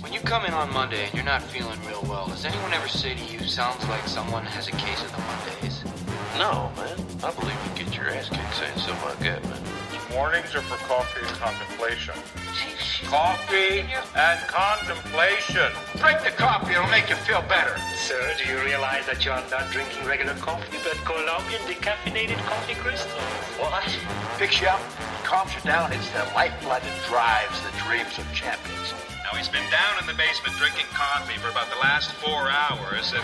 When you come in on Monday and you're not feeling real well, does anyone ever say to you, sounds like someone has a case of the Mondays? No, man. I believe you get your ass kicked saying something like that, man. Mornings are for coffee and contemplation. Coffee and contemplation. Drink the coffee, it'll make you feel better. Sir, do you realize that you're not drinking regular coffee, but Colombian decaffeinated coffee crystals? What? Picks you up, calms you down, it's the lifeblood that drives the dreams of champions. Now, he's been down in the basement drinking coffee for about the last four hours, and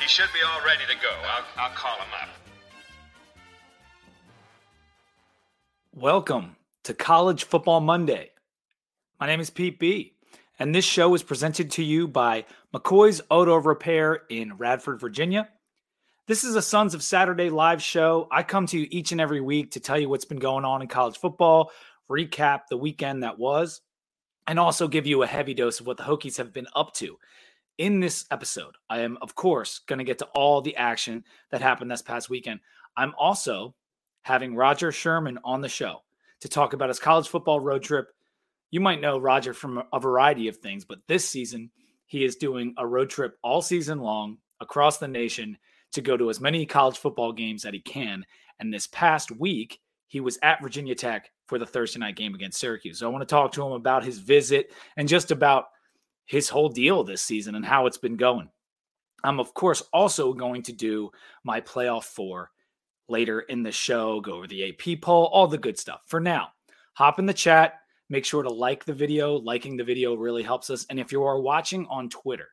he should be all ready to go. I'll, I'll call him up. Welcome to College Football Monday. My name is Pete B, and this show is presented to you by McCoy's Auto Repair in Radford, Virginia. This is a Sons of Saturday live show. I come to you each and every week to tell you what's been going on in college football, recap the weekend that was, and also give you a heavy dose of what the Hokies have been up to. In this episode, I am, of course, going to get to all the action that happened this past weekend. I'm also having Rodger Sherman on the show to talk about his college football road trip. You might know Rodger from a variety of things, but this season he is doing a road trip all season long across the nation to go to as many college football games that he can. And this past week, he was at Virginia Tech for the Thursday night game against Syracuse. So I want to talk to him about his visit and just about his whole deal this season and how it's been going. I'm, of course, also going to do my playoff four later in the show, go over the AP poll, all the good stuff. For now, hop in the chat. Make sure to like the video. Liking the video really helps us. And if you are watching on Twitter,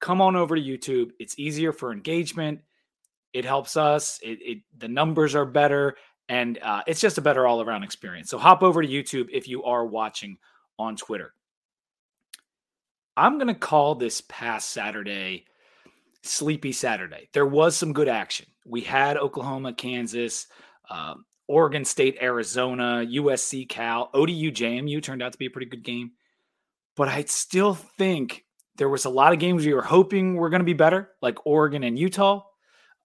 come on over to YouTube. It's easier for engagement. It helps us. It, it the numbers are better, and uh, it's just a better all around experience. So hop over to YouTube if you are watching on Twitter. I'm gonna call this past Saturday sleepy Saturday. There was some good action. We had Oklahoma, Kansas, uh, Oregon State, Arizona, USC, Cal, ODU, JMU turned out to be a pretty good game. But I still think there was a lot of games we were hoping were going to be better, like Oregon and Utah.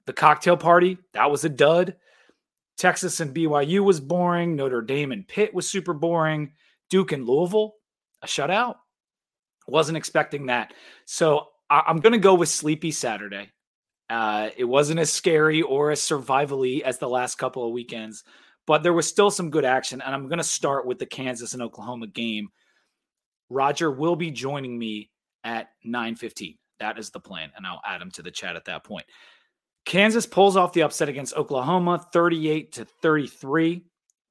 The cocktail party, that was a dud. Texas and BYU was boring. Notre Dame and Pitt was super boring. Duke and Louisville, a shutout. Wasn't expecting that. So I- am going to go with Sleepy Saturday. Uh, it wasn't as scary or as survivally as the last couple of weekends, but there was still some good action. And I'm going to start with the Kansas and Oklahoma game. Rodger will be joining me at 9:15. That is the plan, and I'll add them to the chat at that point. Kansas pulls off the upset against Oklahoma, 38 to 33.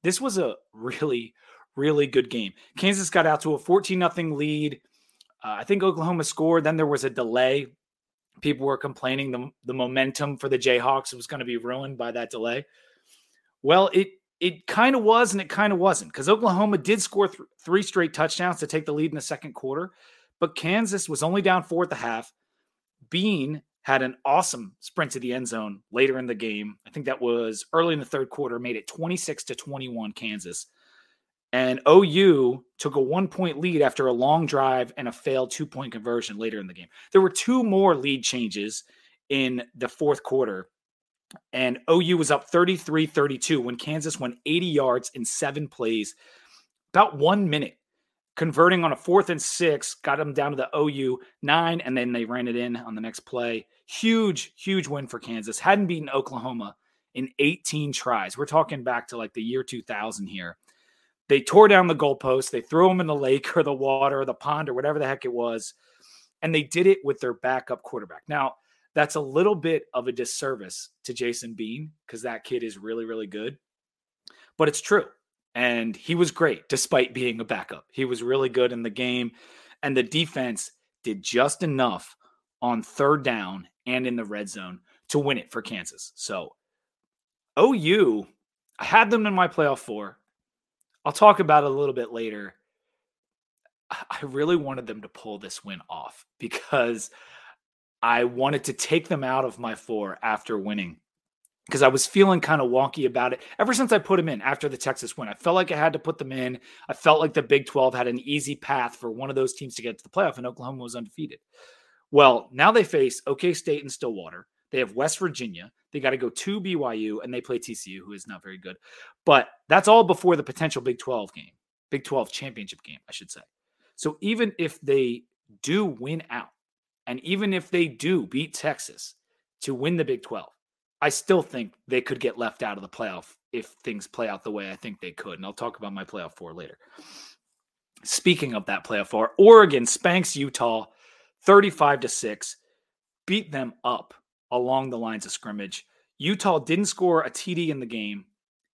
This was a really, really good game. Kansas got out to a 14 0 lead uh, I think Oklahoma scored. Then there was a delay. People were complaining the, the momentum for the Jayhawks was going to be ruined by that delay. Well, it it kind of was and it kind of wasn't because Oklahoma did score th- three straight touchdowns to take the lead in the second quarter, but Kansas was only down four at the half. Bean had an awesome sprint to the end zone later in the game. I think that was early in the third quarter, made it 26 to 21 Kansas. And OU took a one point lead after a long drive and a failed two point conversion later in the game. There were two more lead changes in the fourth quarter. And OU was up 33 32 when Kansas went 80 yards in seven plays, about one minute, converting on a fourth and six, got them down to the OU nine, and then they ran it in on the next play. Huge, huge win for Kansas. Hadn't beaten Oklahoma in 18 tries. We're talking back to like the year 2000 here. They tore down the goalposts. They threw them in the lake or the water or the pond or whatever the heck it was. And they did it with their backup quarterback. Now, that's a little bit of a disservice to Jason Bean because that kid is really, really good. But it's true. And he was great despite being a backup. He was really good in the game. And the defense did just enough on third down and in the red zone to win it for Kansas. So OU, I had them in my playoff four. I'll talk about it a little bit later. I really wanted them to pull this win off because I wanted to take them out of my four after winning because I was feeling kind of wonky about it ever since I put them in after the Texas win. I felt like I had to put them in. I felt like the Big 12 had an easy path for one of those teams to get to the playoff, and Oklahoma was undefeated. Well, now they face OK State and Stillwater. They have West Virginia. They got to go to BYU and they play TCU, who is not very good. But that's all before the potential Big 12 game. Big 12 championship game, I should say. So even if they do win out, and even if they do beat Texas to win the Big 12, I still think they could get left out of the playoff if things play out the way I think they could. And I'll talk about my playoff four later. Speaking of that playoff four, Oregon spanks Utah 35 to 6, beat them up along the lines of scrimmage. Utah didn't score a TD in the game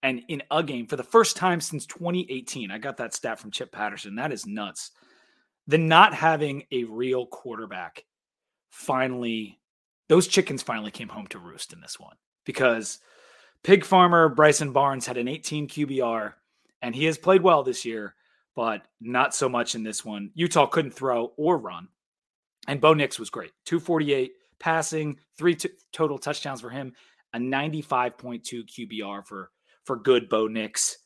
and in a game for the first time since 2018. I got that stat from Chip Patterson. That is nuts. The not having a real quarterback finally, those chickens finally came home to roost in this one because pig farmer Bryson Barnes had an 18 QBR and he has played well this year, but not so much in this one. Utah couldn't throw or run. And Bo Nix was great 248 passing, three t- total touchdowns for him, a 95.2 QBR for, for good Bo Nix.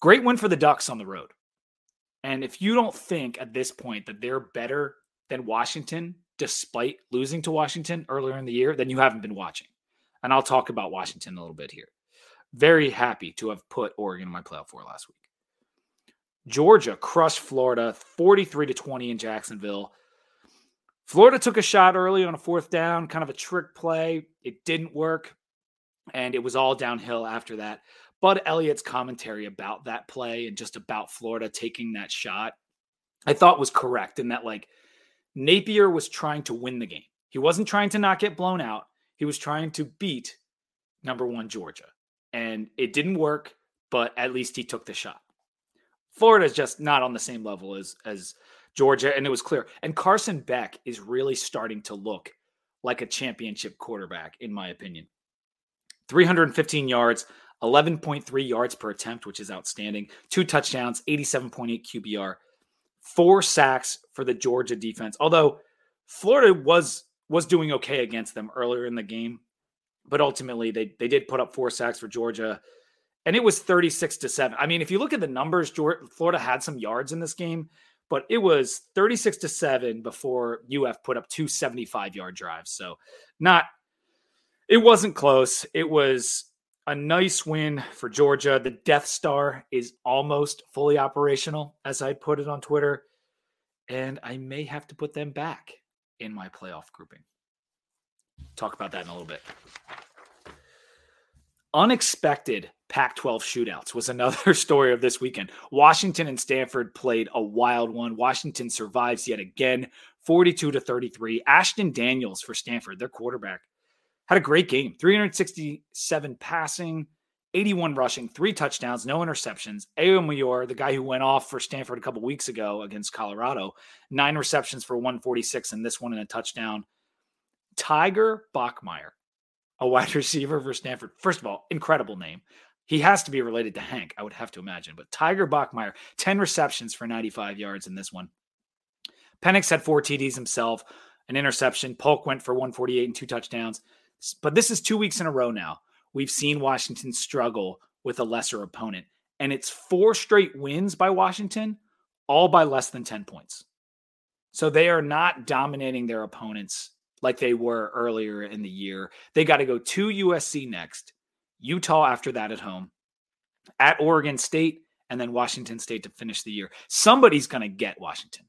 Great win for the Ducks on the road. And if you don't think at this point that they're better than Washington, despite losing to Washington earlier in the year, then you haven't been watching. And I'll talk about Washington a little bit here. Very happy to have put Oregon in my playoff four last week. Georgia crushed Florida 43 to 20 in Jacksonville. Florida took a shot early on a fourth down, kind of a trick play. It didn't work, and it was all downhill after that. Bud Elliott's commentary about that play and just about Florida taking that shot, I thought was correct in that, like, Napier was trying to win the game. He wasn't trying to not get blown out, he was trying to beat number one Georgia. And it didn't work, but at least he took the shot. Florida is just not on the same level as as Georgia, and it was clear. And Carson Beck is really starting to look like a championship quarterback, in my opinion. 315 yards, 11.3 yards per attempt, which is outstanding. Two touchdowns, 87.8 QBR, four sacks for the Georgia defense. Although Florida was was doing okay against them earlier in the game, but ultimately they they did put up four sacks for Georgia, and it was 36 to seven. I mean, if you look at the numbers, Georgia, Florida had some yards in this game, but it was 36 to 7 before UF put up two seventy five yard drives. So, not, it wasn't close. It was a nice win for Georgia. The Death Star is almost fully operational, as I put it on Twitter. And I may have to put them back in my playoff grouping. Talk about that in a little bit. Unexpected Pac 12 shootouts was another story of this weekend. Washington and Stanford played a wild one. Washington survives yet again, 42 to 33. Ashton Daniels for Stanford, their quarterback, had a great game 367 passing, 81 rushing, three touchdowns, no interceptions. Ayo the guy who went off for Stanford a couple weeks ago against Colorado, nine receptions for 146 and this one in a touchdown. Tiger Bachmeier, a wide receiver for Stanford. First of all, incredible name. He has to be related to Hank, I would have to imagine. But Tiger Bachmeier, 10 receptions for 95 yards in this one. Penix had four TDs himself, an interception. Polk went for 148 and two touchdowns. But this is two weeks in a row now. We've seen Washington struggle with a lesser opponent. And it's four straight wins by Washington, all by less than 10 points. So they are not dominating their opponents like they were earlier in the year. They got to go to USC next, Utah after that at home, at Oregon State, and then Washington State to finish the year. Somebody's going to get Washington.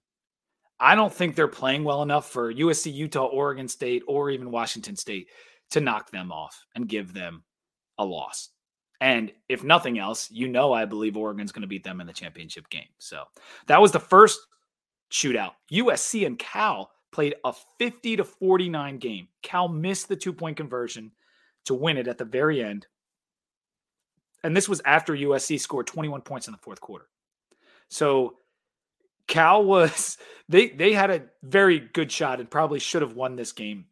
I don't think they're playing well enough for USC, Utah, Oregon State, or even Washington State to knock them off and give them a loss. And if nothing else, you know, I believe Oregon's going to beat them in the championship game. So that was the first shootout. USC and Cal played a 50 to 49 game. Cal missed the two point conversion to win it at the very end. And this was after USC scored 21 points in the fourth quarter. So Cal was they they had a very good shot and probably should have won this game.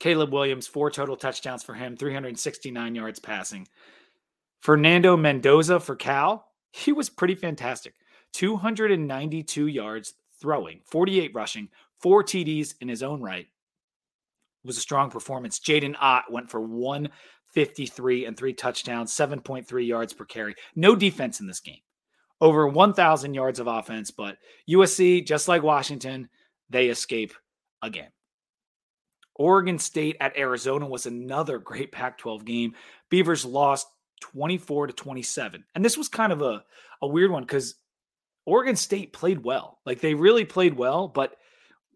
Caleb Williams, four total touchdowns for him, 369 yards passing. Fernando Mendoza for Cal, he was pretty fantastic. 292 yards throwing, 48 rushing, four TDs in his own right. It was a strong performance. Jaydn Ott went for 153 and three touchdowns, 7.3 yards per carry. No defense in this game. Over 1,000 yards of offense, but USC, just like Washington, they escape again. Oregon State at Arizona was another great Pac 12 game. Beavers lost 24 to 27. And this was kind of a, a weird one because Oregon State played well. Like they really played well, but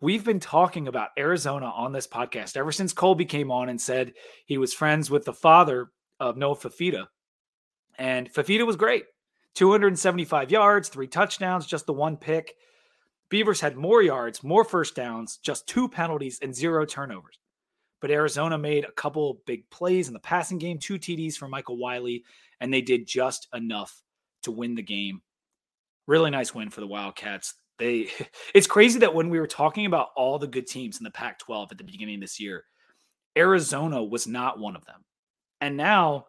we've been talking about Arizona on this podcast ever since Colby came on and said he was friends with the father of Noah Fifita. And Fifita was great. 275 yards, three touchdowns, just the one pick. Beavers had more yards, more first downs, just two penalties, and zero turnovers. But Arizona made a couple big plays in the passing game, two TDs for Michael Wiley, and they did just enough to win the game. Really nice win for the Wildcats. They it's crazy that when we were talking about all the good teams in the Pac-12 at the beginning of this year, Arizona was not one of them. And now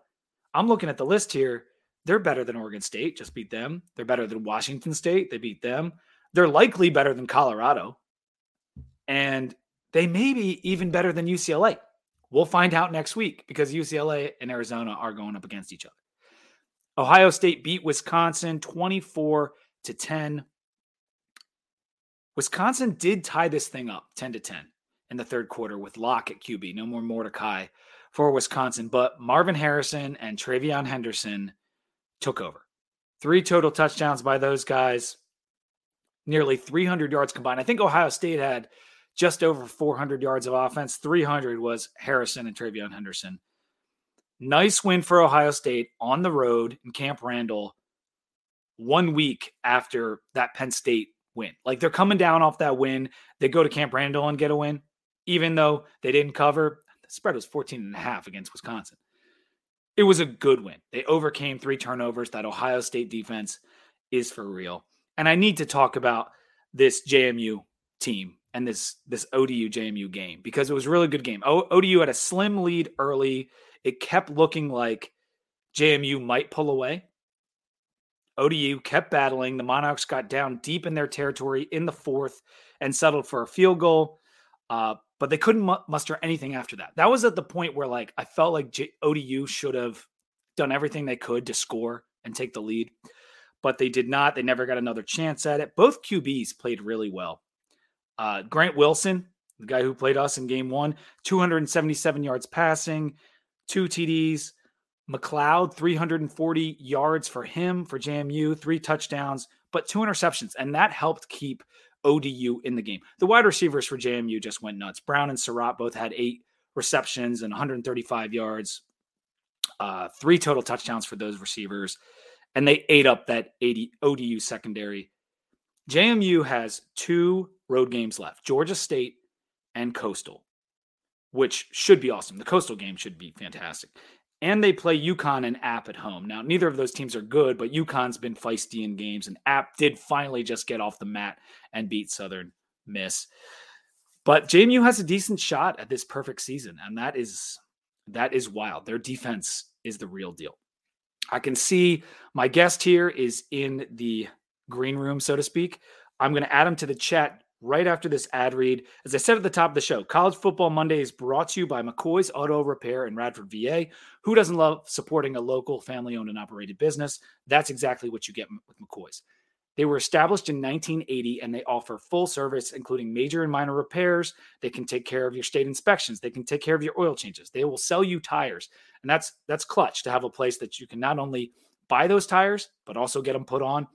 I'm looking at the list here. They're better than Oregon State, just beat them. They're better than Washington State, they beat them. They're likely better than Colorado. And they may be even better than UCLA. We'll find out next week because UCLA and Arizona are going up against each other. Ohio State beat Wisconsin 24 to 10. Wisconsin did tie this thing up 10 to 10 in the third quarter with Locke at QB. No more Mordecai for Wisconsin, but Marvin Harrison and TreVeyon Henderson took over. Three total touchdowns by those guys, nearly 300 yards combined. I think Ohio State had just over 400 yards of offense. 300 was Harrison and TreVeyon Henderson. Nice win for Ohio State on the road in Camp Randall one week after that Penn State win. Like they're coming down off that win. They go to Camp Randall and get a win, even though they didn't cover. The spread was 14 and a half against Wisconsin. It was a good win. They overcame three turnovers. That Ohio State defense is for real. And I need to talk about this JMU team and this this ODU JMU game because it was a really good game. O- ODU had a slim lead early. It kept looking like JMU might pull away. ODU kept battling. The Monarchs got down deep in their territory in the fourth and settled for a field goal. Uh, but they couldn't mu- muster anything after that. That was at the point where, like, I felt like J- ODU should have done everything they could to score and take the lead, but they did not. They never got another chance at it. Both QBs played really well. Uh, Grant Wilson, the guy who played us in game one, 277 yards passing, two TDs. McCloud, 340 yards for him for JMU, three touchdowns, but two interceptions. And that helped keep ODU in the game. The wide receivers for JMU just went nuts. Brown and Sarratt both had eight receptions and 135 yards, uh, three total touchdowns for those receivers. And they ate up that 80 ODU secondary. JMU has two road games left Georgia State and Coastal, which should be awesome. The Coastal game should be fantastic and they play UConn and App at home. Now, neither of those teams are good, but UConn's been feisty in games, and App did finally just get off the mat and beat Southern Miss. But JMU has a decent shot at this perfect season, and that is that is wild. Their defense is the real deal. I can see my guest here is in the green room, so to speak. I'm going to add him to the chat right after this ad read. As I said at the top of the show, College Football Monday is brought to you by McCoy's Auto Repair in Radford, VA. Who doesn't love supporting a local family owned and operated business? That's exactly what you get with McCoy's. They were established in 1980 and they offer full service, including major and minor repairs. They can take care of your state inspections. They can take care of your oil changes. They will sell you tires. And that's that's clutch to have a place that you can not only buy those tires, but also get them put on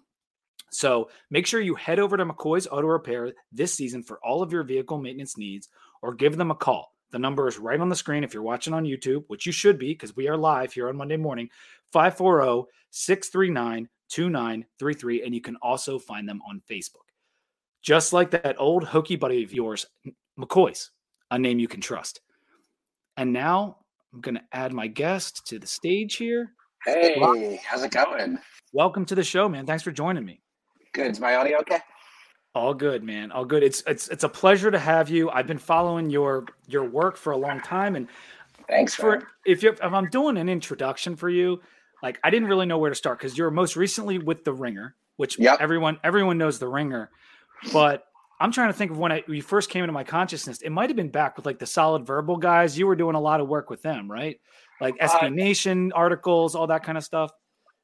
so make sure you head over to McCoy's Auto Repair this season for all of your vehicle maintenance needs or give them a call. The number is right on the screen if you're watching on YouTube, which you should be because we are live here on Monday morning, 540 639 2933. And you can also find them on Facebook. Just like that old Hokie buddy of yours, McCoy's, a name you can trust. And now I'm going to add my guest to the stage here. Hey, how's it going? Welcome to the show, man. Thanks for joining me. Good. Is my audio okay? All good, man. All good. It's it's it's a pleasure to have you. I've been following your your work for a long time, and thanks for man. if you if I'm doing an introduction for you, like I didn't really know where to start because you're most recently with the Ringer, which yep. everyone everyone knows the Ringer, but I'm trying to think of when I you first came into my consciousness. It might have been back with like the Solid Verbal guys. You were doing a lot of work with them, right? Like SB uh, Nation articles, all that kind of stuff.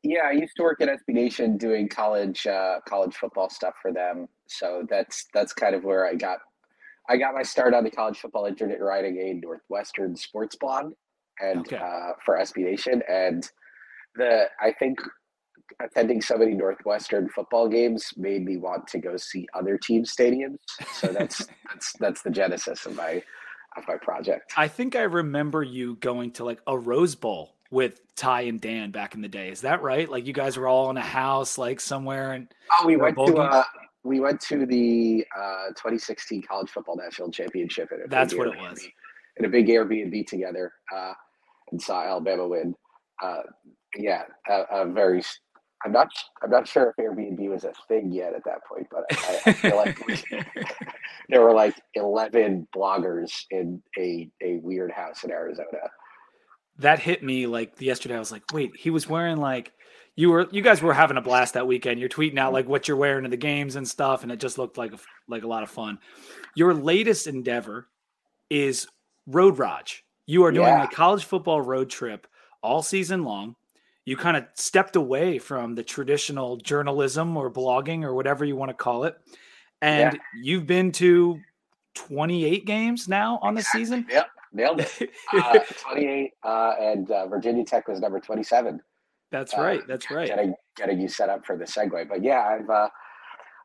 Yeah, I used to work at SB Nation doing college uh, college football stuff for them. So that's that's kind of where I got I got my start on the college football internet writing a Northwestern sports blog and okay. uh, for SB Nation. And the I think attending so many Northwestern football games made me want to go see other team stadiums. So that's that's that's the genesis of my of my project. I think I remember you going to like a Rose Bowl with Ty and Dan back in the day. Is that right? Like you guys were all in a house like somewhere and Oh, we went to uh, we went to the uh, 2016 College Football National Championship. In That's what Airbnb, it was. In a big Airbnb together, uh, and saw Alabama win. Uh, yeah, a, a, very. I'm not. I'm not sure if Airbnb was a thing yet at that point, but I, I feel like there were like 11 bloggers in a a weird house in Arizona. That hit me like yesterday. I was like, wait, he was wearing like you were you guys were having a blast that weekend. You're tweeting out like what you're wearing to the games and stuff, and it just looked like a, like a lot of fun. Your latest endeavor is Road Raj. You are doing yeah. a college football road trip all season long. You kind of stepped away from the traditional journalism or blogging or whatever you want to call it, and yeah. you've been to 28 games now on the season. Yep, nailed it. Uh, 28, uh, and uh, Virginia Tech was number 27. That's uh, right. That's right. Getting getting you set up for the segue, but yeah, I've uh,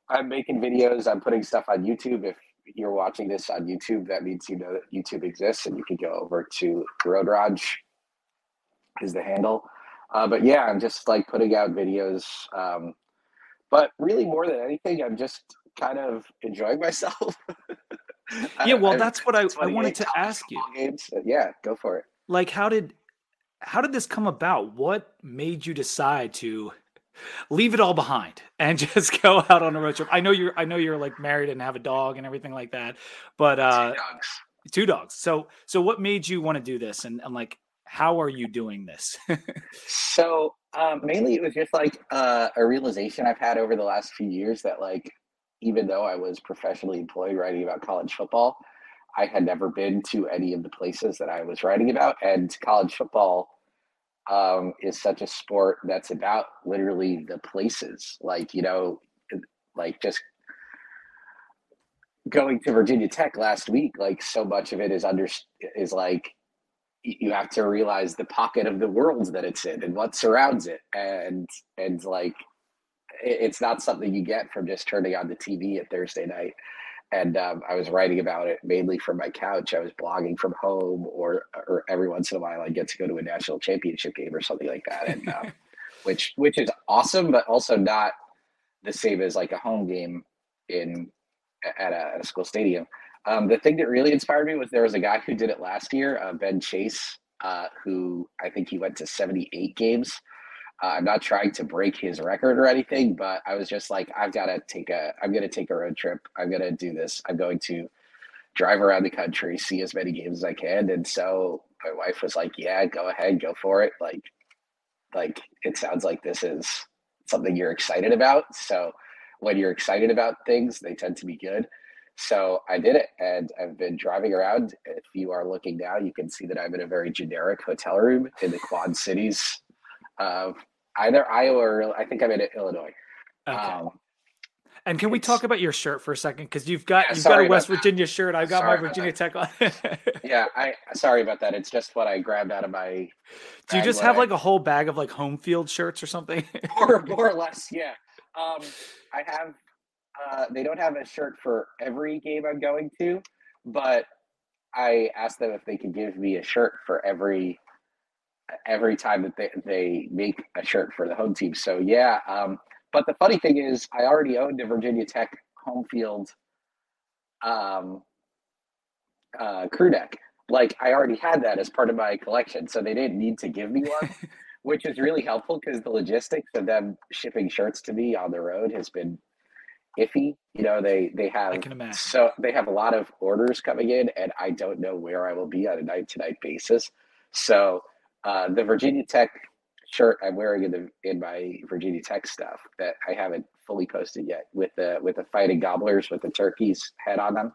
I'm making videos. I'm putting stuff on YouTube. If you're watching this on YouTube, that means you know that YouTube exists, and you can go over to Road Raj is the handle. Uh, but yeah, I'm just like putting out videos. Um, but really, more than anything, I'm just kind of enjoying myself. yeah, well, that's what I, I wanted to ask you. Games. Yeah, go for it. Like, how did how did this come about? What made you decide to leave it all behind and just go out on a road trip? I know you're I know you're like married and have a dog and everything like that, but uh two dogs. Two dogs. So so what made you want to do this and, and like how are you doing this? so um, mainly it was just like uh, a realization I've had over the last few years that like even though I was professionally employed writing about college football, I had never been to any of the places that I was writing about, and college football um, is such a sport that's about literally the places. Like you know, like just going to Virginia Tech last week. Like so much of it is under is like you have to realize the pocket of the world that it's in and what surrounds it, and and like it's not something you get from just turning on the TV at Thursday night and um, I was writing about it mainly from my couch. I was blogging from home, or or every once in a while I get to go to a national championship game or something like that, and um, which which is awesome, but also not the same as like a home game in at a, at a school stadium. Um, the thing that really inspired me was there was a guy who did it last year, uh, Ben Chase, uh, who I think he went to seventy eight games uh, I'm not trying to break his record or anything, but I was just like, I've got to take a, I'm going to take a road trip. I'm going to do this. I'm going to drive around the country, see as many games as I can. And so my wife was like, yeah, go ahead, go for it. Like, like it sounds like this is something you're excited about. So when you're excited about things, they tend to be good. So I did it and I've been driving around. If you are looking now, you can see that I'm in a very generic hotel room in the Quad Cities of either Iowa or I think I'm in Illinois. Okay. Um, and can we talk about your shirt for a second? Because you've got yeah, you've got a West Virginia shirt. I've got my Virginia Tech on. yeah, I sorry about that. It's just what I grabbed out of my. Do you just have I, like a whole bag of like home field shirts or something? more, more or less, yeah. Um, I have. Uh, they don't have a shirt for every game I'm going to, but I asked them if they could give me a shirt for every every time that they, they make a shirt for the home team. So yeah, um, but the funny thing is, I already owned a Virginia Tech home field um, uh, crew neck. Like I already had that as part of my collection, so they didn't need to give me one, which is really helpful because the logistics of them shipping shirts to me on the road has been iffy. You know, they they have so they have a lot of orders coming in, and I don't know where I will be on a night to night basis. So uh, the Virginia Tech shirt I'm wearing in the in my Virginia Tech stuff that I haven't fully posted yet with the with the fighting gobblers with the turkey's head on them.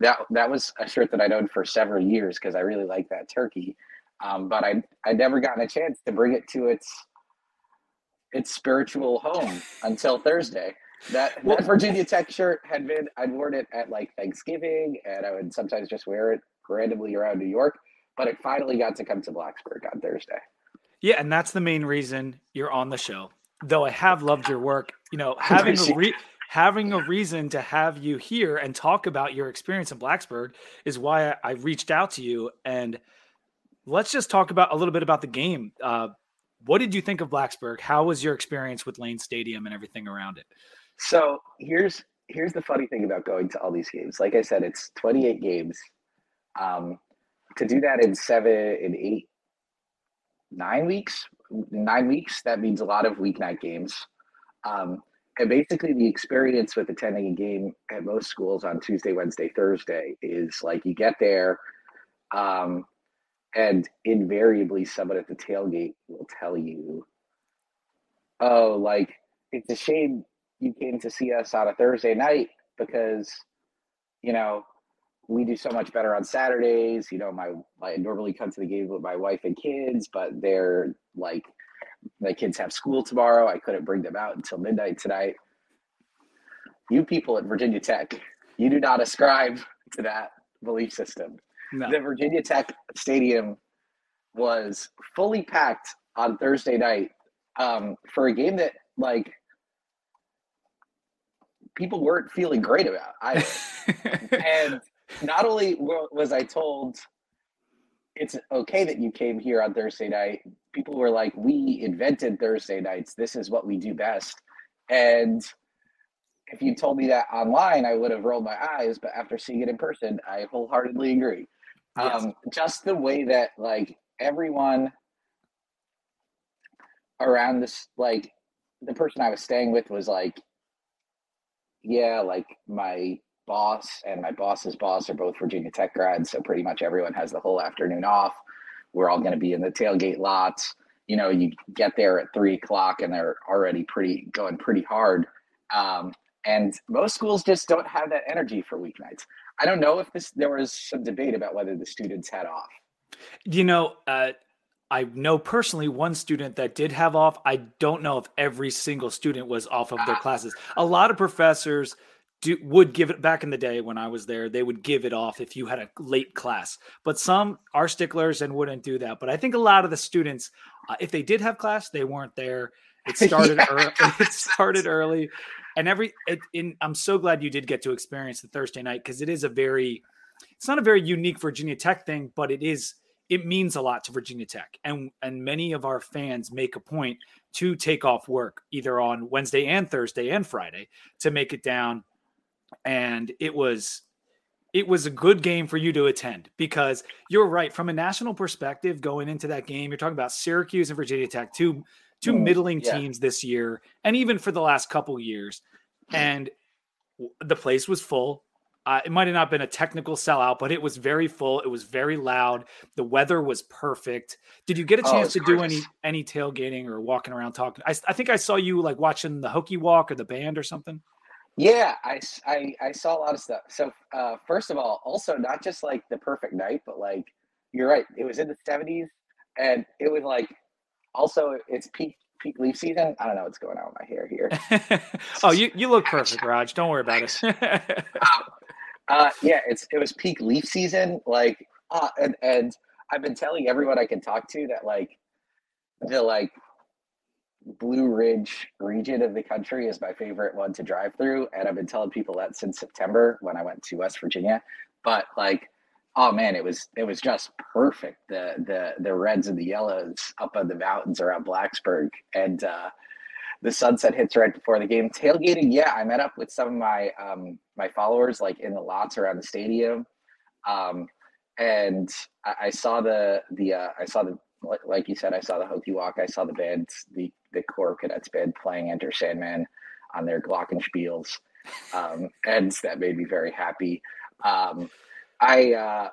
That that was a shirt that I'd owned for several years because I really like that turkey. Um, but I I never gotten a chance to bring it to its its spiritual home until Thursday. That, that Virginia Tech shirt had been I'd worn it at like Thanksgiving and I would sometimes just wear it randomly around New York but it finally got to come to Blacksburg on Thursday. Yeah, and that's the main reason you're on the show. though I have loved your work, you know, having a re- having a reason to have you here and talk about your experience in Blacksburg is why I, I reached out to you. And let's just talk about a little bit about the game. Uh, what did you think of Blacksburg? How was your experience with Lane Stadium and everything around it? So here's here's the funny thing about going to all these games. Like I said, it's 28 games. Um, to do that in seven in eight, nine weeks, nine weeks, that means a lot of weeknight games. Um, and basically, the experience with attending a game at most schools on Tuesday, Wednesday, Thursday is like you get there, um, and invariably, someone at the tailgate will tell you, "Oh, like it's a shame you came to see us on a Thursday night because, you know, we do so much better on Saturdays. You know, my I normally come to the game with my wife and kids, but they're like my kids have school tomorrow. I couldn't bring them out until midnight tonight. You people at Virginia Tech, you do not ascribe to that belief system. No. The Virginia Tech Stadium was fully packed on Thursday night um, for a game that like people weren't feeling great about. I and not only was I told it's okay that you came here on Thursday night, people were like, "We invented Thursday nights. This is what we do best." And if you told me that online, I would have rolled my eyes. But after seeing it in person, I wholeheartedly agree. Yes. Um, just the way that like everyone around this, like the person I was staying with was like, yeah, like my boss and my boss's boss are both Virginia Tech grads, so pretty much everyone has the whole afternoon off. We're all going to be in the tailgate lots. You know, you get there at three o'clock and they're already pretty going pretty hard. Um, and most schools just don't have that energy for weeknights. I don't know if this there was some debate about whether the students had off. You know, uh, I know personally one student that did have off. I don't know if every single student was off of their ah. classes. A lot of professors do, would give it back in the day when I was there. They would give it off if you had a late class, but some are sticklers and wouldn't do that. But I think a lot of the students, uh, if they did have class, they weren't there. It started yeah. early. It started early, and every. It, in, I'm so glad you did get to experience the Thursday night because it is a very. It's not a very unique Virginia Tech thing, but it is. It means a lot to Virginia Tech, and and many of our fans make a point to take off work either on Wednesday and Thursday and Friday to make it down. And it was it was a good game for you to attend because you're right from a national perspective going into that game you're talking about Syracuse and Virginia Tech two two mm, middling yeah. teams this year and even for the last couple years. And the place was full uh, it might have not been a technical sellout, but it was very full. It was very loud. The weather was perfect. Did you get a oh, chance oh, to gorgeous. do any any tailgating or walking around talking? I, I think I saw you like watching the Hokie Walk or the band or something. Yeah, I, I, I saw a lot of stuff. So uh, first of all, also not just like the perfect night, but like you're right, it was in the 70s, and it was like also it's peak peak leaf season. I don't know what's going on with my hair here. oh, you you look perfect, Raj. Don't worry about it. um, uh, yeah, it's it was peak leaf season. Like, uh, and and I've been telling everyone I can talk to that like the like Blue Ridge region of the country is my favorite one to drive through. And I've been telling people that since September when I went to West Virginia. But like, oh man, it was it was just perfect. The the the reds and the yellows up on the mountains around Blacksburg. And uh the sunset hits right before the game. Tailgating, yeah, I met up with some of my um my followers like in the lots around the stadium. Um and I, I saw the the uh, I saw the like you said, I saw the Hokie Walk. I saw the band, the the Corps Cadets band playing Enter Sandman on their glockenspiels, um, and that made me very happy. Um, I uh,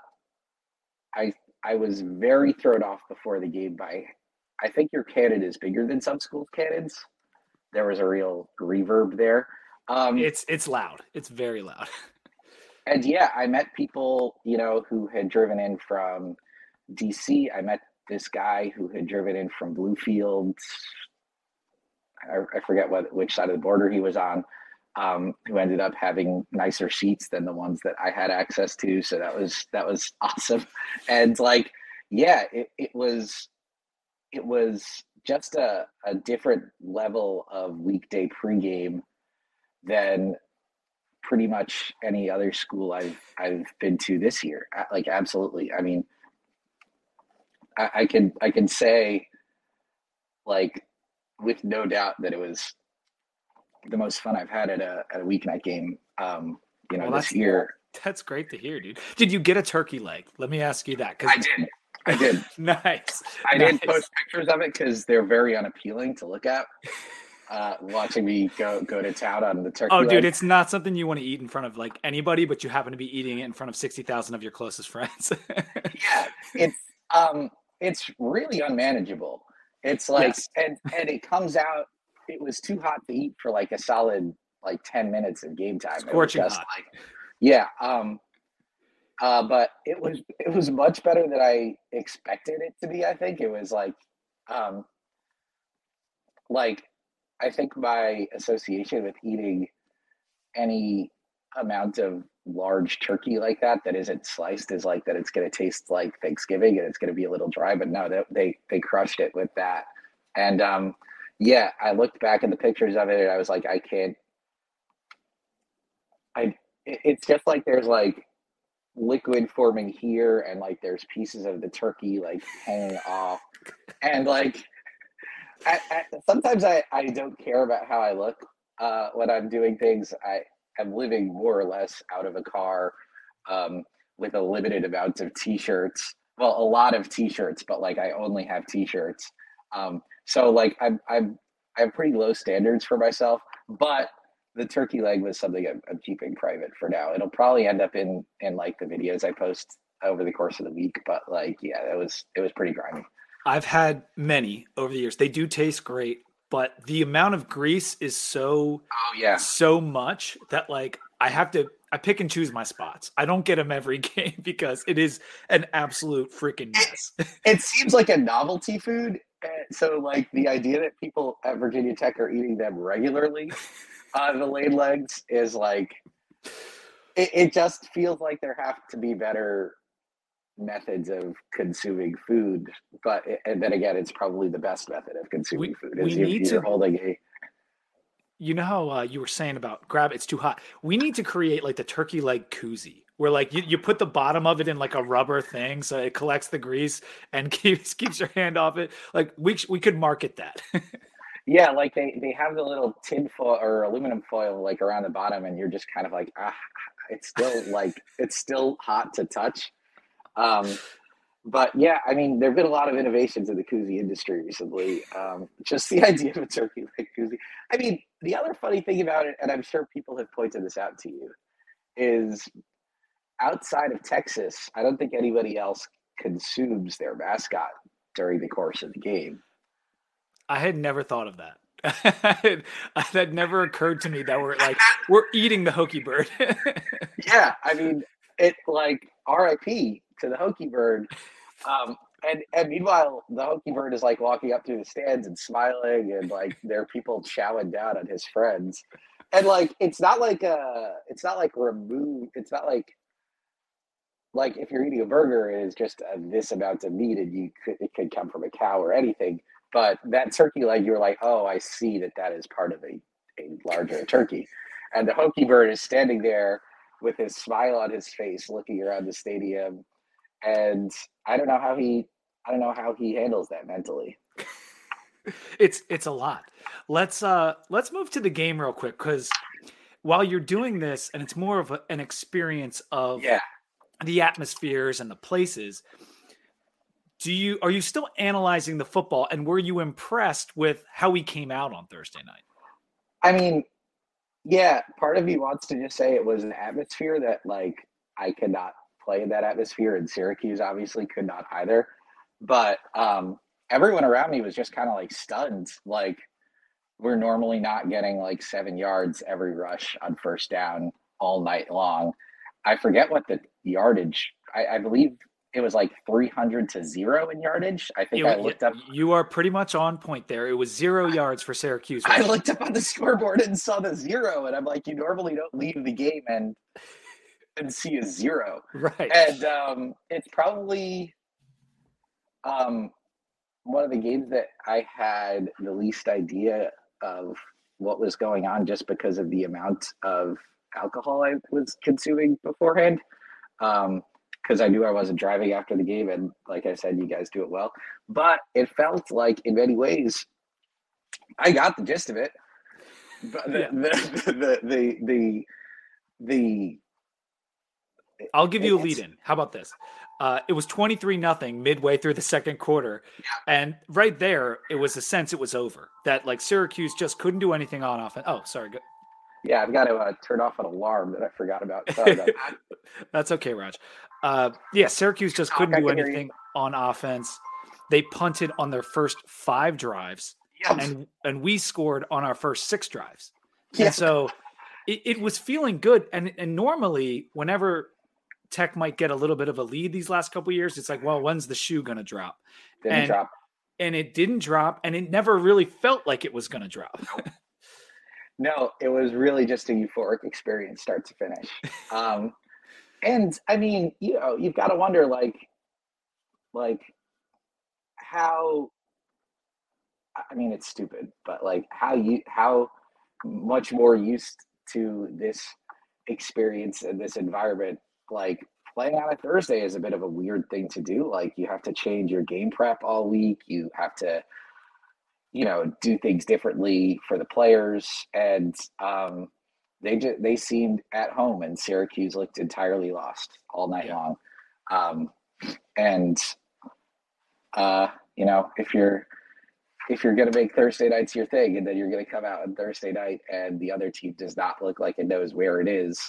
I I was very thrown off before the game by. I think your cannon is bigger than some schools' cannons. There was a real reverb there. Um, it's it's loud. It's very loud. and yeah, I met people you know who had driven in from DC. I met this guy who had driven in from Bluefield. I, I forget what which side of the border he was on. Um, who ended up having nicer seats than the ones that I had access to. So that was that was awesome. And like, yeah, it, it was it was just a, a different level of weekday pregame than pretty much any other school I've I've been to this year. Like absolutely. I mean, I, I can I can say like with no doubt that it was the most fun I've had at a at a weeknight game. Um, you know, well, this year. That's great to hear, dude. Did you get a turkey leg? Let me ask you that. I did. I did. nice. I nice. didn't post pictures of it because they're very unappealing to look at. Uh, watching me go go to town on the turkey. Oh, leg. dude, it's not something you want to eat in front of like anybody, but you happen to be eating it in front of sixty thousand of your closest friends. yeah, it's um, it's really unmanageable. It's like, yes. and and it comes out. It was too hot to eat for like a solid like ten minutes of game time. Scorching hot. Like, yeah. Um, uh, but it was it was much better than I expected it to be. I think it was like, um, like I think my association with eating any amount of large turkey like that that isn't sliced is like that it's going to taste like Thanksgiving and it's going to be a little dry. But no, they they, they crushed it with that. And um, yeah, I looked back at the pictures of it and I was like, I can't. I it's just like there's like liquid forming here and like there's pieces of the turkey like hanging off and like I, I, sometimes I, I don't care about how I look uh, when I'm doing things. I am living more or less out of a car um, with a limited amount of t-shirts. Well, a lot of t-shirts, but like I only have t-shirts. Um, so like I'm, I'm, I have pretty low standards for myself, but the turkey leg was something I'm, I'm, keeping private for now. It'll probably end up in in like the videos I post over the course of the week, but like yeah, it was it was pretty grimy. I've had many over the years. They do taste great, but the amount of grease is so oh yeah so much that like I have to I pick and choose my spots. I don't get them every game because it is an absolute freaking mess. It, it seems like a novelty food. Eh, so like the idea that people at Virginia Tech are eating them regularly uh, the laid legs is like it, it just feels like there have to be better methods of consuming food but and then again it's probably the best method of consuming we, food is we need to holding a you know how uh, you were saying about grab it's too hot. We need to create like the turkey leg koozie where like you, you put the bottom of it in like a rubber thing so it collects the grease and keeps keeps your hand off it. Like we we could market that Yeah, like they they have the little tin foil or aluminum foil like around the bottom, and you're just kind of like, ah, it's still like it's still hot to touch. Um, but yeah, I mean, there've been a lot of innovations in the koozie industry recently. Um, just the idea of a turkey leg koozie. I mean, the other funny thing about it, and I'm sure people have pointed this out to you, is outside of Texas, I don't think anybody else consumes their mascot during the course of the game. I had never thought of that. that never occurred to me that we're like we're eating the Hokie bird. yeah, I mean, it like R.I.P. to the Hokie bird. Um, and and meanwhile, the hokey bird is like walking up through the stands and smiling, and like there are people chowing down on his friends, and like it's not like a, it's not like remove, it's not like like if you're eating a burger, it is just a, this amount of meat, and you could it could come from a cow or anything but that turkey leg, you're like, oh, I see that that is part of a, a larger turkey. And the Hokie bird is standing there with his smile on his face, looking around the stadium. And I don't know how he, I don't know how he handles that mentally. it's it's a lot. Let's uh let's move to the game real quick because while you're doing this, and it's more of a, an experience of yeah. the atmospheres and the places do you are you still analyzing the football and were you impressed with how he came out on Thursday night? I mean, yeah, part of me wants to just say it was an atmosphere that like I could not play in that atmosphere and Syracuse obviously could not either. But um everyone around me was just kind of like stunned like we're normally not getting like 7 yards every rush on first down all night long. I forget what the yardage I, I believe it was like 300 to zero in yardage. I think you, I looked up. You are pretty much on point there. It was zero yards for Syracuse. I looked up on the scoreboard and saw the zero, and I'm like, you normally don't leave the game and and see a zero, right? And um, it's probably um, one of the games that I had the least idea of what was going on just because of the amount of alcohol I was consuming beforehand. Um, because I knew I wasn't driving after the game, and like I said, you guys do it well. But it felt like, in many ways, I got the gist of it. But the Yeah. the, the the the the I'll give you a lead in. How about this? Uh, it was 23 nothing midway through the second quarter. And right there, it was a sense it was over. That like Syracuse just couldn't do anything on offense. Oh, sorry. Go- yeah, I've got to uh, turn off an alarm that I forgot about. About that. That's okay, Raj. Uh, yeah, Syracuse just couldn't I do can hear you. anything on offense. They punted on their first five drives, Yeah. and and we scored on our first six drives. Yeah. And so it, it was feeling good. And and normally, whenever Tech might get a little bit of a lead these last couple years, it's like, well, when's the shoe going to drop? Didn't and- drop. And it didn't drop, and it never really felt like it was going to drop. No, it was really just a euphoric experience, start to finish. Um, and I mean, you know, you've got to wonder, like, like how. I mean, it's stupid, but like how you how much more used to this experience and this environment, like playing on a Thursday is a bit of a weird thing to do. Like you have to change your game prep all week. You have to you know do things differently for the players and um they just they seemed at home and Syracuse looked entirely lost all night Yeah. long um and uh you know if you're if you're going to make Thursday nights your thing and then you're going to come out on Thursday night and the other team does not look like it knows where it is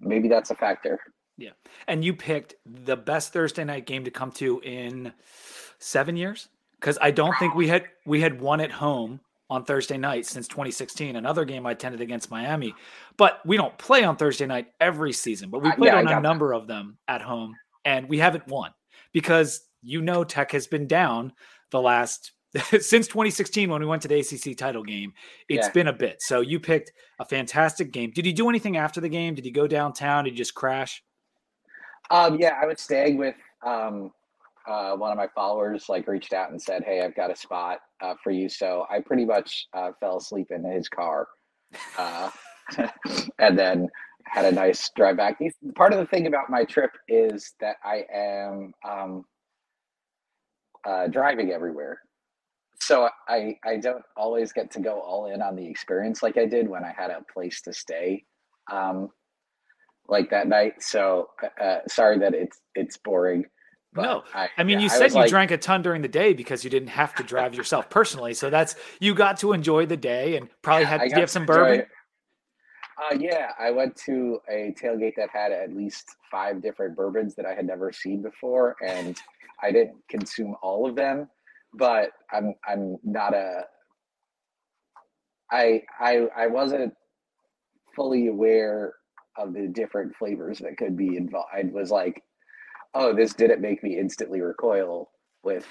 maybe that's a factor Yeah. and you picked the best Thursday night game to come to in seven years because I don't think we had we had won at home on Thursday night since 2016. Another game I attended against Miami, but we don't play on Thursday night every season. But we Uh, played yeah, on a that. number of them at home, and we haven't won because you know Tech has been down the last since 2016 when we went to the ACC title game. It's Yeah. been a bit. So you picked a fantastic game. Did you do anything after the game? Did you go downtown? Did you just crash? Um, yeah, I was staying with um, uh, one of my followers. Like, reached out and said, "Hey, I've got a spot uh, for you." So I pretty much uh, fell asleep in his car, uh, and then had a nice drive back. Part of the thing about my trip is that I am um, uh, driving everywhere, so I I don't always get to go all in on the experience like I did when I had a place to stay. Um, like that night. So uh, sorry that it's it's boring. But No, I, I mean, yeah, you said you like, drank a ton during the day because you didn't have to drive yourself personally. So that's you got to enjoy the day and probably had. I Did got you have to give some bourbon? Uh, yeah, I went to a tailgate that had at least five different bourbons that I had never seen before, and I didn't consume all of them. But I'm I'm not a I I I wasn't fully aware of the different flavors that could be involved. I was like, oh, this didn't make me instantly recoil with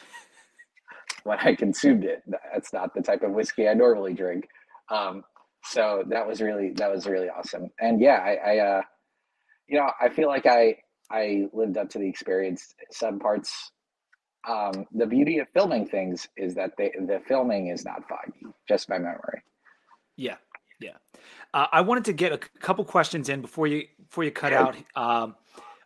when I consumed it. That's not the type of whiskey I normally drink. Um, so that was really that was really awesome. And yeah, I, I uh, you know I feel like I I lived up to the experience. Some parts. Um, the beauty of filming things is that they, the filming is not foggy, just my memory. Yeah, yeah. Uh, I wanted to get a couple questions in before you before you cut Sure. out um,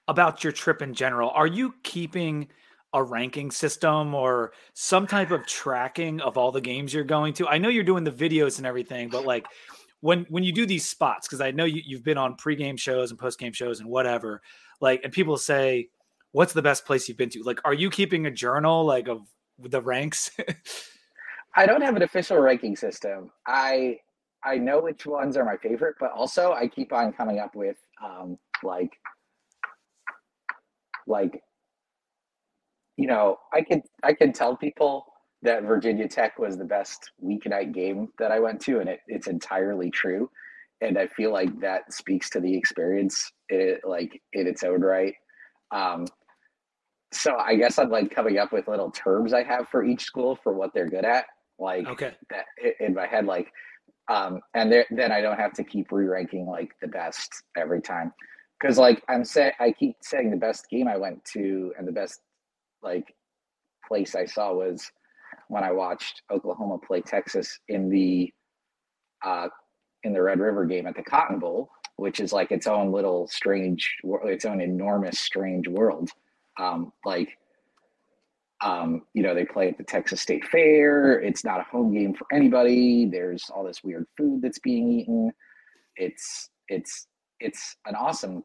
about your trip in general. Are you keeping a ranking system or some type of tracking of all the games you're going to? I know you're doing the videos and everything, but like when when you do these spots, because I know you, you've been on pregame shows and postgame shows and whatever, like, and people say, "What's the best place you've been to?" Like, are you keeping a journal like of the ranks? I don't have an official ranking system. I I know which ones are my favorite, but also I keep on coming up with um, like like you know I can I can tell people that Virginia Tech was the best weeknight game that I went to, and it, it's entirely true. And I feel like that speaks to the experience, it, like in its own right. Um, so I guess I'm like coming up with little terms I have for each school for what they're good at, like okay, that in my head, like, um, and there, then I don't have to keep re-ranking like the best every time, because like I'm say I keep saying the best game I went to and the best like place I saw was when I watched Oklahoma play Texas in the uh, in the Red River game at the Cotton Bowl, which is like its own little strange, its own enormous strange world. Um, like, um, you know, they play at the Texas State Fair. It's not a home game for anybody. There's all this weird food that's being eaten. It's it's it's an awesome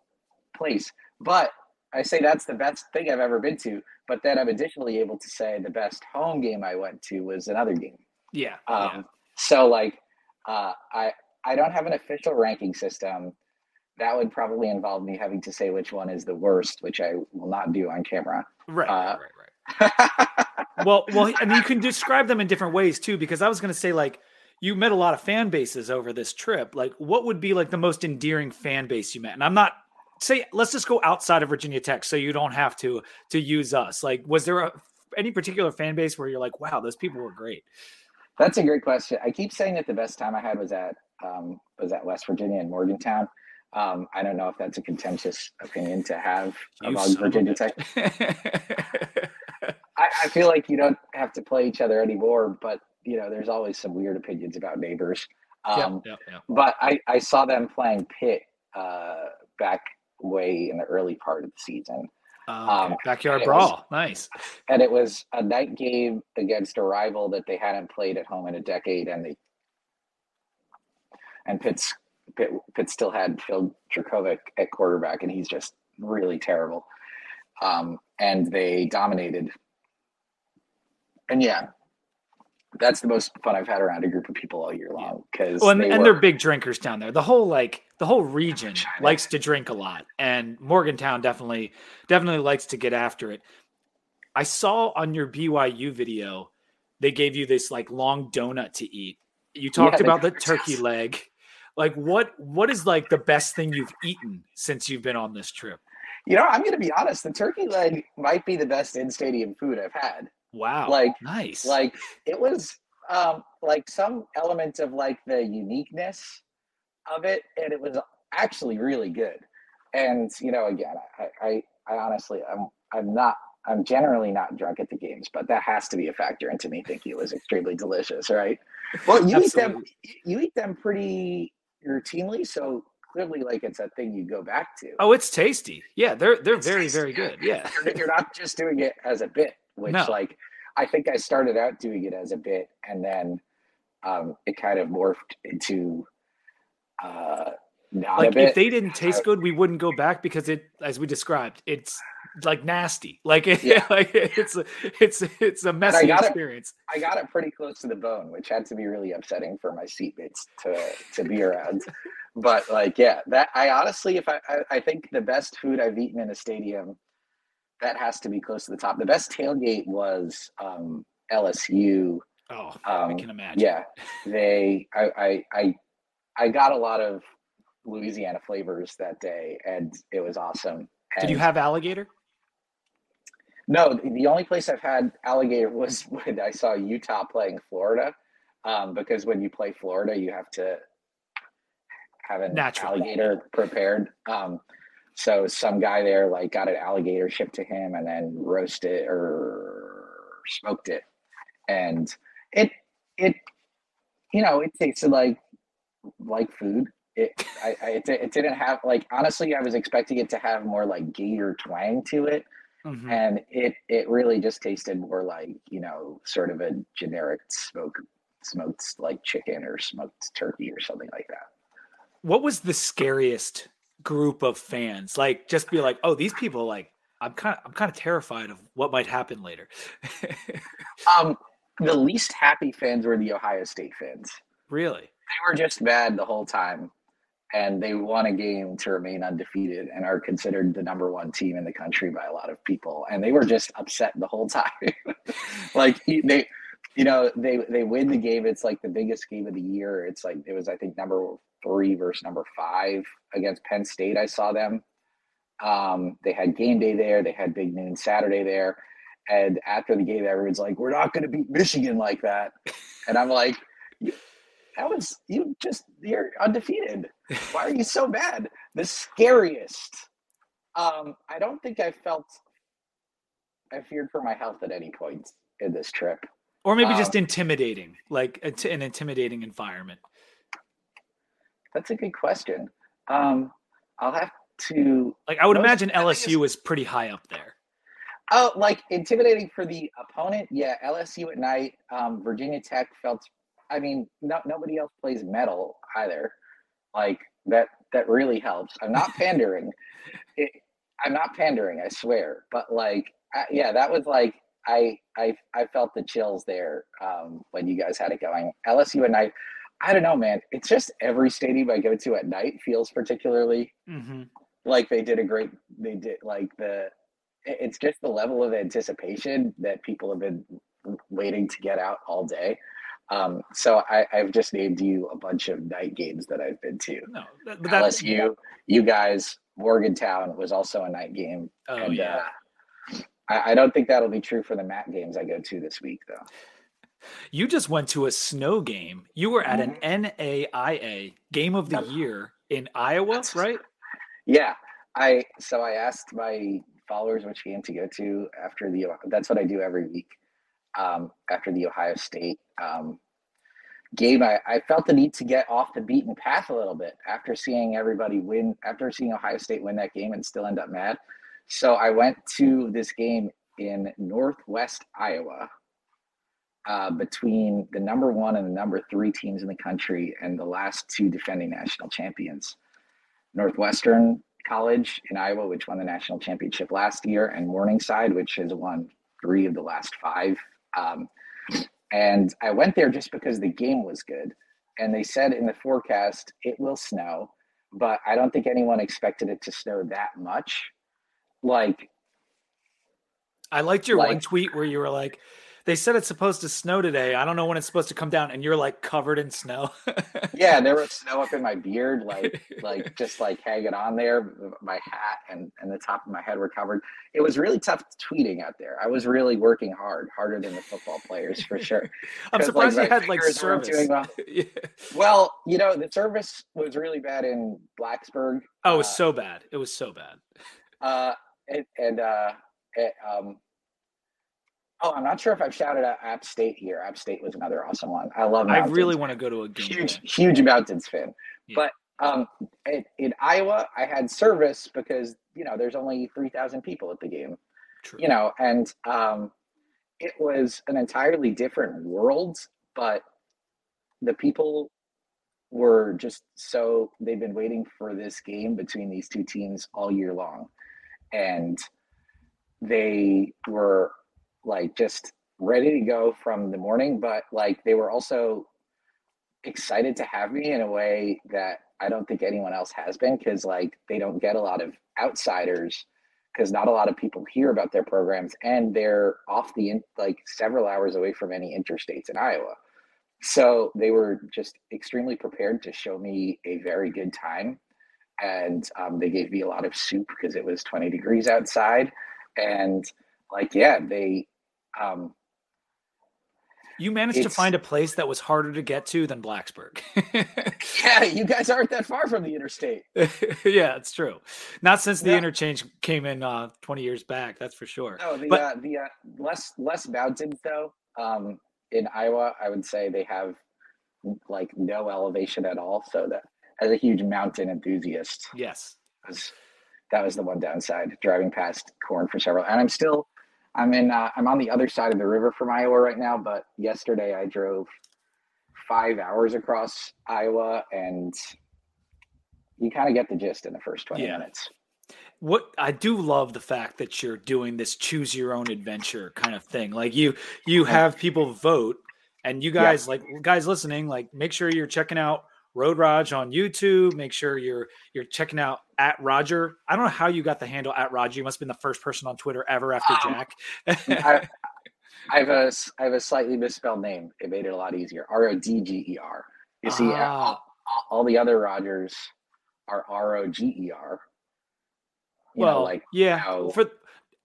place, but I say that's the best thing I've ever been to. But then I'm additionally able to say the best home game I went to was another game. Yeah. Um, yeah. So like, uh, I I don't have an official ranking system. That would probably involve me having to say which one is the worst, which I will not do on camera. Right. Uh, right. Right. well, well, I mean, you can describe them in different ways too, because I was going to say like you met a lot of fan bases over this trip. Like, what would be like the most endearing fan base you met? And I'm not say let's just go outside of Virginia Tech, so you don't have to to use us. Like, was there a, any particular fan base where you're like, wow, those people were great? That's a great question. I keep saying that the best time I had was at um, was at West Virginia and Morgantown. Um, I don't know if that's a contentious opinion to have You among son of a Virginia Tech. I, I feel like you don't have to play each other anymore, but you know, there's always some weird opinions about neighbors. Um, yeah, yeah, yeah. But I, I saw them playing Pitt uh, back way in the early part of the season, Um, Um, backyard it was- brawl, nice. and it was a night game against a rival that they hadn't played at home in a decade, and they and Pitt's Pitt, Pitt still had Phil Jurkovec at quarterback, and he's just really terrible. Um, and they dominated. And yeah, that's the most fun I've had around a group of people all year long because Well, and, they and they're big drinkers down there. The whole like the whole region China. likes to drink a lot, and Morgantown definitely definitely likes to get after it. I saw on your BYU video they gave you this like long donut to eat. You talked the about the turkey leg. Like what what is like the best thing you've eaten since you've been on this trip? You know, I'm going to be honest. The turkey leg might be the best in stadium food I've had. Wow. Like- nice. Like it was um, like some element of like the uniqueness of it, and it was actually really good. And you know, again, I, I, I honestly, I'm, I'm not, I'm generally not drunk at the games, but that has to be a factor into me thinking it was extremely delicious, right? Well, you eat them, you eat them pretty routinely, so clearly, like it's a thing you go back to. Oh, it's tasty. Yeah, they're they're It's very tasty, very good. Yeah. you're, you're not just doing it as a bit, which No. like I think I started out doing it as a bit, and then um, it kind of morphed into uh, not a like bit. if they didn't taste good, we wouldn't go back because it, as we described, it's like nasty. Like it, Yeah. like it's a, it's it's a messy got it. experience. I got it pretty close to the bone, which had to be really upsetting for my seatmates to to be around. But like, yeah, that I honestly, if I, I I think the best food I've eaten in a stadium, that has to be close to the top. The best tailgate was um, LSU. Oh, I Um, can imagine. Yeah, they. I, I I I got a lot of Louisiana flavors that day, and it was awesome. Did you have alligator? No, the- the only place I've had alligator was when I saw Utah playing Florida. Um, because when you play Florida, you have to have an Natural. alligator prepared. Um, so some guy there like got an alligator shipped to him and then roasted it or smoked it, and it it you know it tasted like like food. It I, I it, it didn't have like honestly I was expecting it to have more like gator twang to it Mhm. and it it really just tasted more like you know sort of a generic smoke smoked like chicken or smoked turkey or something like that What was the scariest group of fans? Like, just be like, oh, these people, like, I'm kind of, I'm kind of terrified of what might happen later. um the least happy fans were the ohio state fans really? they were just mad the whole time and they won a game to remain undefeated and are considered the number one team in the country by a lot of people and they were just upset the whole time like they you know they they win the game it's like the biggest game of the year it's like it was i think number three versus number five against penn state i saw them um, they had game day there they had big noon saturday there and after the game everyone's like we're not going to beat michigan like that and i'm like that was you just you're undefeated. Why are you so mad? The scariest. Um, I don't think I felt I feared for my health at any point in this trip. Or maybe Um, just intimidating, like an intimidating environment. That's a good question. Um, I'll have to. Like I would Most- imagine I think it's- LSU is pretty high up there. Oh, like intimidating for the opponent? Yeah, LSU at night. Um, Virginia Tech felt. I mean, no, nobody else plays metal either. Like that. That really helps. I'm not pandering. it, I'm not pandering. I swear. But like, I, yeah, that was like I I I felt the chills there um, when you guys had it going. LSU at night. I don't know, man. It's just every stadium I go to at night feels particularly Mm-hmm. like they did a great they did like the it's just the level of anticipation that people have been waiting to get out all day um so i i've just named you a bunch of night games that i've been to No, but that's lsu you guys morgantown was also a night game Oh and yeah. uh, I, I don't think that'll be true for the MAC games i go to this week though You just went to a snow game. You were at an Mm-hmm. NAIA game of the year in Iowa, That's- right? Yeah, I so I asked my followers which game to go to after the. That's what I do every week. Um, after the Ohio State um, game, I, I felt the need to get off the beaten path a little bit after seeing everybody win. After seeing Ohio State win that game and still end up mad, so I went to this game in Northwest Iowa. Uh, between the number one and the number three teams in the country and the last two defending national champions. Northwestern College in Iowa, which won the national championship last year, and Morningside, which has won three of the last five. Um, and I went there just because the game was good. And they said in the forecast it will snow, but I don't think anyone expected it to snow that much. Like, I liked your one tweet where you were like, "They said it's supposed to snow today. I don't know when it's supposed to come down," and you're like covered in snow. yeah, there was snow up in my beard, like, like just like hanging on there. My hat and and the top of my head were covered. It was really tough tweeting out there. I was really working hard, harder than the football players for sure. I'm surprised like, you had like service. doing well. Yeah. Well, you know, the service was really bad in Blacksburg. Oh, it was Uh, so bad. It was so bad. Uh, and, and uh, it, um, oh, I'm not sure if I've shouted out App State here. App State was another awesome one. I love. I really want to go to a game. huge, there. huge Mountains fan. Yeah. But um, in, in Iowa, I had service because you know there's only three thousand people at the game. True. You know, and um, it was an entirely different world, but the people were just so they've been waiting for this game between these two teams all year long and they were like just ready to go from the morning but like they were also excited to have me in a way that i don't think anyone else has been because like they don't get a lot of outsiders because not a lot of people hear about their programs and they're off the in, like several hours away from any interstates in iowa. So they were just extremely prepared to show me a very good time and um, they gave me a lot of soup because it was 20 degrees outside and like yeah they um You managed to find a place that was harder to get to than Blacksburg. yeah you guys aren't that far from the interstate yeah, it's true. Not since the Yeah. interchange came in uh, 20 years back, that's for sure. no the But- uh, the uh, less less mountains though um in iowa i would say they have like no elevation at all so that as a huge mountain enthusiast Yes. was that was the one downside driving past corn for several and i'm still i'm in uh, i'm on the other side of the river from iowa right now but yesterday i drove five hours across iowa and you kind of get the gist in the first 20 Yeah. minutes What I do love the fact that you're doing this choose your own adventure kind of thing. Like you you have people vote and you Yeah. guys like guys listening, like make sure you're checking out Road Raj on YouTube. Make sure you're you're checking out at Rodger. I don't know how you got the handle at Rodger. You must have been the first person on Twitter ever after Um, Jack. I, I have a I have a slightly misspelled name. It made it a lot easier. R O D G E R. You see, Ah. all, all- the other Rogers are R O G E R. Well, know, like yeah, how for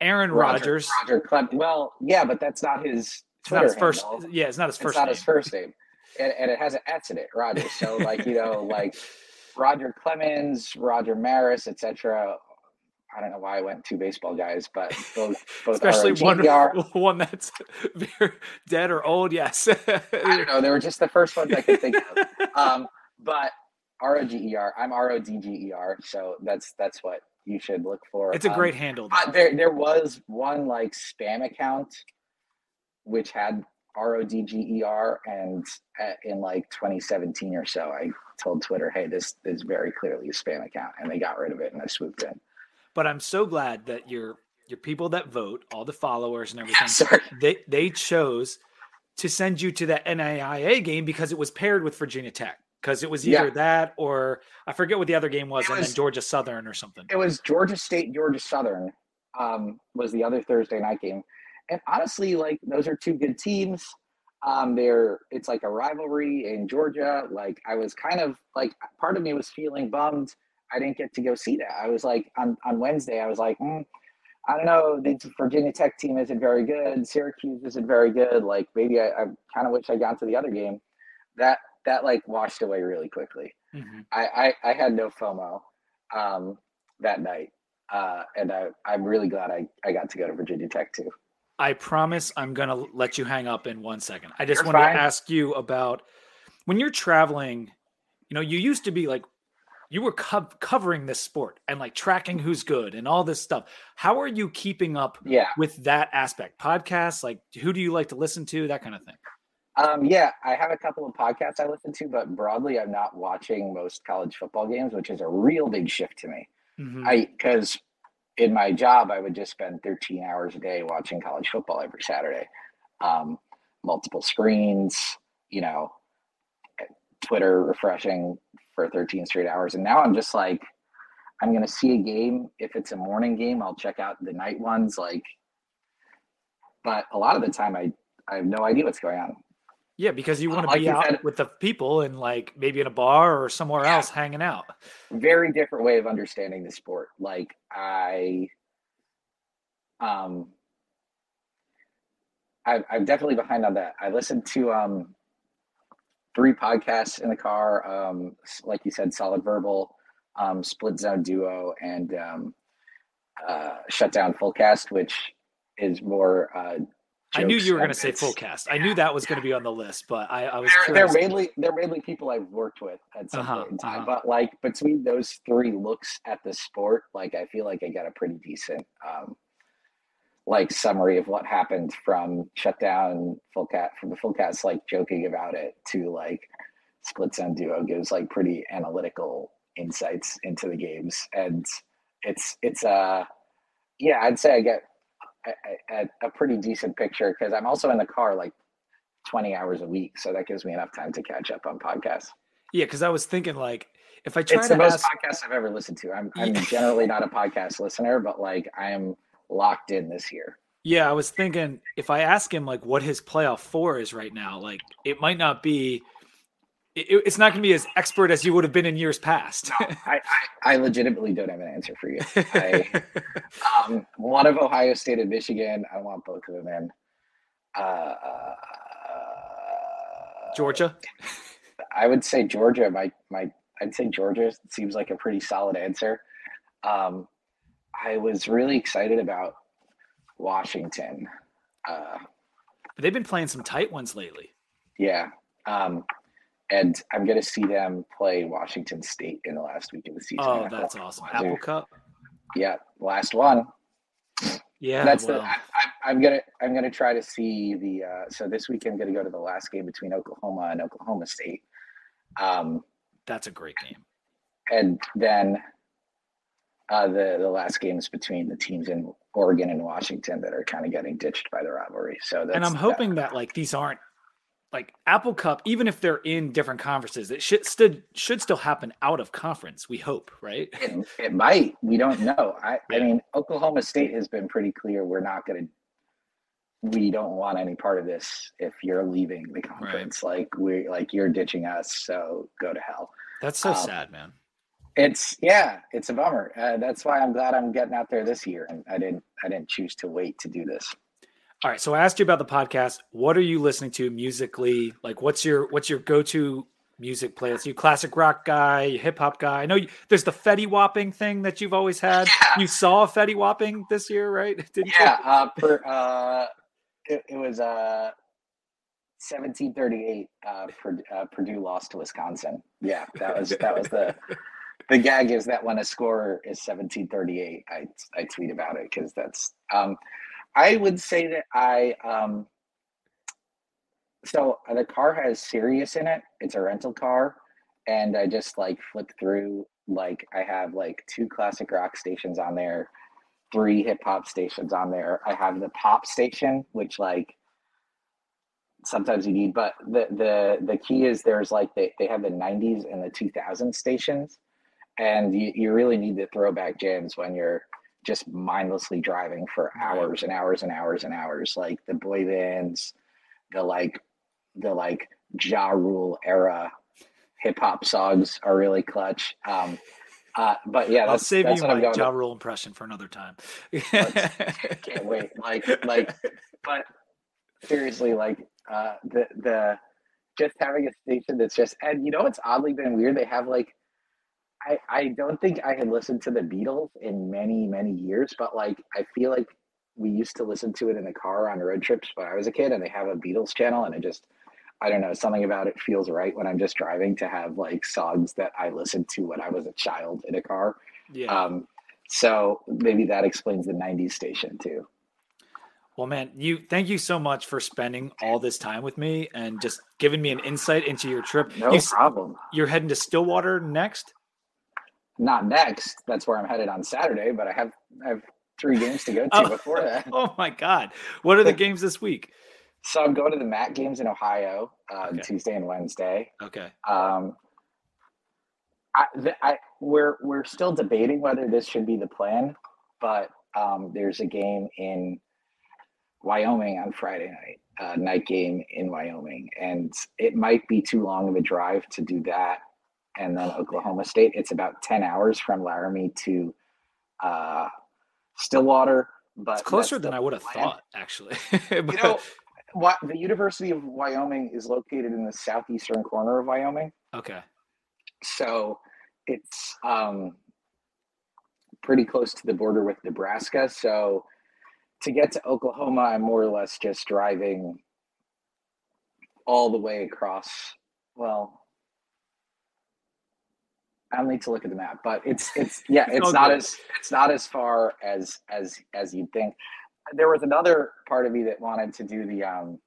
Aaron Roger- Rodgers. Roger Clem. Well, yeah, but that's not his. It's not his Twitter first. Yeah, it's not his It's first. not name. his first name, and, and it has an S in it, Roger. So like you know, like Roger Clemens, Roger Maris, etc. I don't know why I went two baseball guys, but both, both Especially one, one that's very dead or old. Yes. I don't know. They were just the first ones I could think of. Um, but R O G E R. I'm R O D G E R. So that's that's what you should look for. It's a Um, great handle. uh, there there was one like spam account which had R O D G E R, and uh, in like 2017 or so, I told Twitter, "Hey, this is very clearly a spam account," and they got rid of it, and I swooped in. But I'm so glad that your your people that vote, all the followers and everything, Sorry. they they chose to send you to that NAIA game because it was paired with Virginia Tech. Because it was either Yeah. that or I forget what the other game was, It and was- then Georgia Southern or something. It was Georgia State, Georgia Southern um, was the other Thursday night game, and honestly, like those are two good teams. Um, they're it's like a rivalry in Georgia. Like I was kind of like part of me was feeling bummed I didn't get to go see that. I was like on on Wednesday, I was like, mm, I don't know, the Virginia Tech team isn't very good. Syracuse isn't very good. Like maybe I, I kind of wish I got to the other game. That that like washed away really quickly. Mhm. I, I, I had no FOMO um, that night. Uh, and I, I'm really glad I, I got to go to Virginia Tech too. I promise I'm going to let you hang up in one second. I just fine. to ask you about when you're traveling, you know, you used to be like, you were co- covering this sport and like tracking who's good and all this stuff. How are you keeping up Yeah. with that aspect? Podcasts, like who do you like to listen to? That kind of thing. Um, yeah, I have a couple of podcasts I listen to, but broadly, I'm not watching most college football games, which is a real big shift to me. Mhm. I because in my job, I would just spend 13 hours a day watching college football every Saturday, um, multiple screens, you know, Twitter refreshing for 13 straight hours, and now I'm just like, I'm gonna see a game. If it's a morning game, I'll check out the night ones. Like, but a lot of the time, I I have no idea what's going on. Yeah, because you want to Like be out said- with the people and like maybe in a bar or somewhere Yeah. else hanging out. very different way of understanding the sport. Like I, um, I, I'm definitely behind on that. I listened to um, three podcasts in the car. Um, like you said, Solid Verbal, um, Split Zone Duo, and um, uh, Shutdown Fullcast, which is more. Uh, I knew you were going to say full cast. I knew that was going to be on the list, but I, I was They're, they're mainly they're mainly people I've worked with at some Uh-huh, point in time. uh-huh. But like between those three looks at the sport, like I feel like I got a pretty decent um like summary of what happened from shutdown full cat from the full cast like joking about it to like split zone duo gives like pretty analytical insights into the games and it's it's uh yeah i'd say i get a, a, a pretty decent picture because i'm also in the car like 20 hours a week so that gives me enough time to catch up on podcasts. Yeah, because I was thinking like if I try it's to the most ask, podcasts i've ever listened to. I'm, I'm generally not a podcast listener but like i am locked in this year. Yeah, I was thinking if I ask him like what his playoff four is right now, like it might not be. It, it's not going to be as expert as you would have been in years past. I, I, I legitimately don't have an answer for you I, um, one of ohio state and michigan i want both of them in uh, Georgia. I would say Georgia. My my I'd say Georgia seems like a pretty solid answer. Um, I was really excited about Washington. Uh, They've been playing some tight ones lately. yeah, um, and I'm going to see them play Washington State in the last week of the season. Oh, that's awesome. Apple Cup. Yeah, last one. Yeah, that's well, the. I, I'm gonna I'm gonna try to see the. Uh, so this week I'm gonna go to the last game between Oklahoma and Oklahoma State. Um, that's a great game. and then uh, the the last games between the teams in Oregon and Washington that are kind of getting ditched by the rivalry. So that's, and I'm hoping that like these aren't like Apple Cup, even if they're in different conferences, it should still should still happen out of conference. We hope, right? it, it might. We don't know. I, I mean, Oklahoma State has been pretty clear. We're not going to. We don't want any part of this. If you're leaving the conference, like we like you're ditching us, so go to hell. That's so Um, sad, man. It's yeah, it's a bummer. Uh, that's why I'm glad I'm getting out there this year, and I didn't I didn't choose to wait to do this. All right, so I asked you about the podcast. What are you listening to musically? Like, what's your what's your go to music playlist? You classic rock guy, hip hop guy. I know you, there's the Fetty Whopping thing that you've always had. Yeah. You saw Fetty Whopping this year, right? Didn't Yeah, uh, per, uh, it, it was uh, 1738. Uh, Purdue, uh, Purdue lost to Wisconsin. Yeah, that was that was the the gag is that when a score is 1738, I I tweet about it because that's um, I would say that I um, so the car has Sirius in it. It's a rental car, and I just like flip through like I have like two classic rock stations on there, three hip hop stations on there. I have the pop station, which like sometimes you need, but the the the key is there's like they, they have the 90s and the 2000 stations, and you, you really need the throwback jams when you're just mindlessly driving for hours and hours and hours and hours, like the boy bands, the like the like Ja Rule era hip hop songs are really clutch. Um, uh, but yeah, I'll save that's you my. Ja. Rule impression for another time. Can't wait. Like, like, but seriously, like, uh, the the just having a station that's just and you know it's oddly been weird. They have like, I I don't think I had listened to the Beatles in many many years, but like I feel like we used to listen to it in the car on road trips when I was a kid, and they have a Beatles channel, and it just I don't know, something about it feels right when I'm just driving to have like songs that I listened to when I was a child in a car. yeah. Um, so maybe that explains the 90s station too. Well, man, you thank you so much for spending all this time with me and just giving me an insight into your trip. No You problem. You're heading to Stillwater next. Not next. That's where I'm headed on Saturday, but I have I have three games to go to Oh. before that. Oh my God! What are the games this week? So I'm going to the MAC games in Ohio uh, Okay. Tuesday and Wednesday. Okay. Um, I, th- I we're we're still debating whether this should be the plan, but um, there's a game in Wyoming on Friday night, uh, night game in Wyoming, and it might be too long of a drive to do that. And then Oklahoma State, it's about ten hours from Laramie to uh, Stillwater, but It's closer than I would have plan. thought, actually. You know, what the University of Wyoming is located in the southeastern corner of Wyoming okay. so it's um, pretty close to the border with Nebraska. So to get to Oklahoma, I'm more or less just driving all the way across. Well, I'll need to look at the map, but it's it's yeah, It's it's not good. as it's not as far as as as you'd think. There was another part of me that wanted to do the um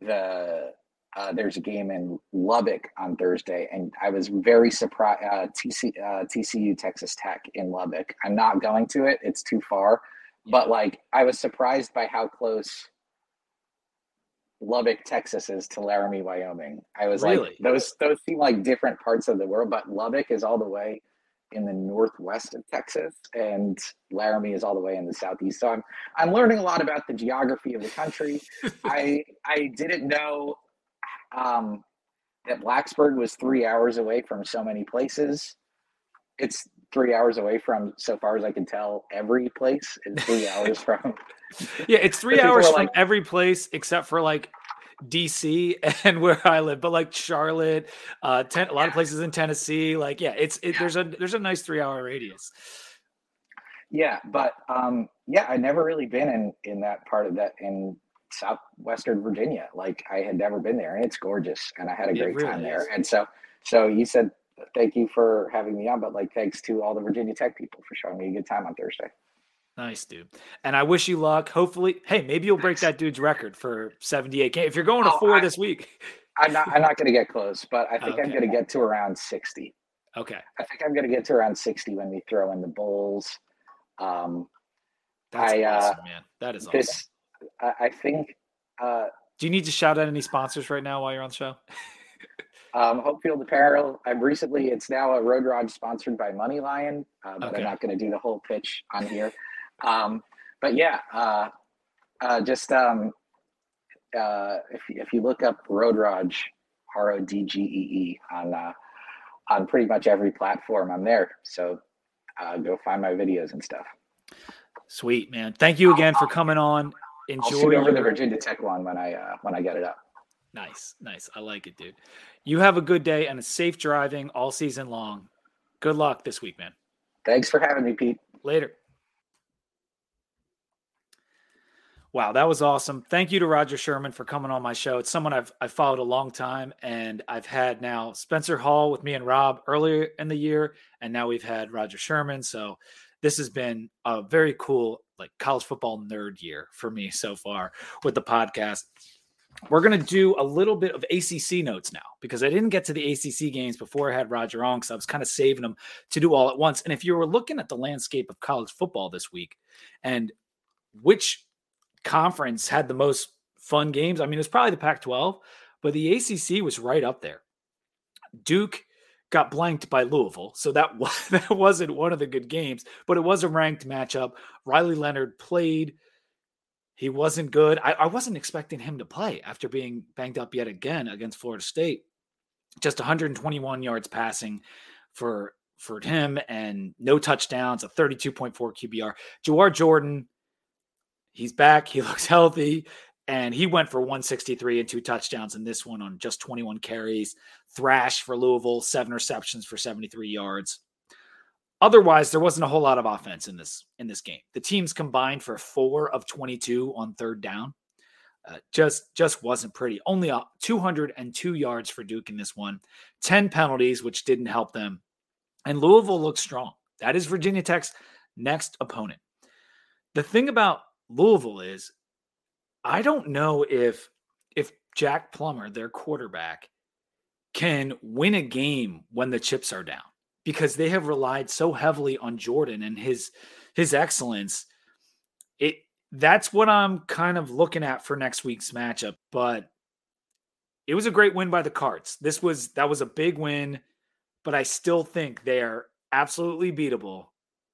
the uh, there's a game in Lubbock on Thursday, and I was very surprised. Uh, TC, uh, TCU Texas Tech in Lubbock. I'm not going to it; it's too far. But like, I was surprised by how close Lubbock, Texas, is to Laramie, Wyoming. I was Really? like, those those seem like different parts of the world, but Lubbock is all the way in the northwest of Texas, and Laramie is all the way in the southeast. So I'm I'm learning a lot about the geography of the country. I I didn't know um, that Blacksburg was three hours away from so many places. It's three hours away from, so far as I can tell, every place. It's three hours from. Yeah, it's three hours from like- every place except for like DC and where I live, but like Charlotte, uh, ten, a lot of places in Tennessee. Like, yeah, it's it, there's a there's a nice three hour radius. Yeah, but um, yeah, I never really been in in that part of that in southwestern Virginia. Like I had never been there, and it's gorgeous, and I had a It great really time there. And so, so you said thank you for having me on, but like thanks to all the Virginia Tech people for showing me a good time on Thursday. Nice, dude. And I wish you luck. Hopefully, hey, maybe you'll break that dude's record for 78 games. If you're going to Oh, four I- this week. I'm not. I'm not going to get close, but I think I'm going to get to around sixty. Okay. I think I'm going to get to around sixty when we throw in the bowls. Um, That's I, uh, awesome, man. That is awesome. this, I, I think, uh, Do you need to shout out any sponsors right now while you're on the show? um, Hopefield Apparel. I've recently. It's now a Road Rod sponsored by MoneyLion, uh, but Okay. I'm not going to do the whole pitch on here. Um, but yeah, uh, uh, just um, uh, if if you look up Road Raj, R O D G E E on uh, on pretty much every platform, I'm there. So uh, go find my videos and stuff. Sweet, man. Thank you again for coming on. I'll Enjoy shoot over the your- Virginia Tech one when I when I get it up. Nice, nice. I like it, dude. You have a good day and a safe driving all season long. Good luck this week, man. Thanks for having me, Pete. Later. Wow, that was awesome. Thank you to Rodger Sherman for coming on my show. It's someone I've I followed a long time, and I've had now Spencer Hall with me and Rob earlier in the year, and now we've had Rodger Sherman. So this has been a very cool like college football nerd year for me so far with the podcast. We're going to do a little bit of ACC notes now because I didn't get to the ACC games before I had Rodger on because I was kind of saving them to do all at once. And if you were looking at the landscape of college football this week and which conference had the most fun games. I mean, it was probably the Pac 12, but the ACC was right up there. Duke got blanked by Louisville, so that, that wasn't one of the good games, but it was a ranked matchup. Riley Leonard played. He wasn't good. I, I wasn't expecting him to play after being banged up yet again against Florida State. Just 121 yards passing for for him and no touchdowns, a 32.4 QBR. Jawhar Jordan he's back. He looks healthy. And he went for 163 and two touchdowns in this one on just 21 carries. Thrash for Louisville, seven receptions for 73 yards. Otherwise, there wasn't a whole lot of offense in this in this game. The teams combined for four of 22 on third down. Uh, just just wasn't pretty. Only uh, 202 yards for Duke in this one. 10 penalties, which didn't help them. And Louisville looks strong. That is Virginia Tech's next opponent. The thing about Louisville is I don't know if if Jack Plummer, their quarterback, can win a game when the chips are down because they have relied so heavily on Jordan and his his excellence. It that's what I'm kind of looking at for next week's matchup, but it was a great win by the Cards. This was that was a big win, but I still think they are absolutely beatable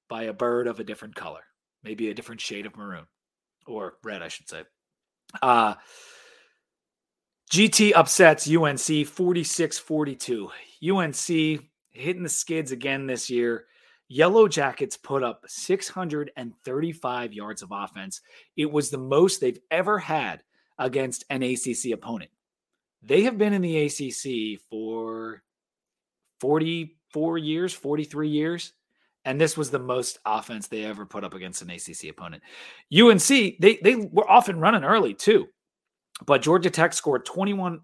by a bird of a different color, maybe a different shade of maroon or red, I should say. Uh, GT upsets UNC 46 42. UNC hitting the skids again this year. Yellow Jackets put up 635 yards of offense. It was the most they've ever had against an ACC opponent. They have been in the ACC for 44 years, 43 years and this was the most offense they ever put up against an ACC opponent. UNC they they were often running early too, but Georgia Tech scored 21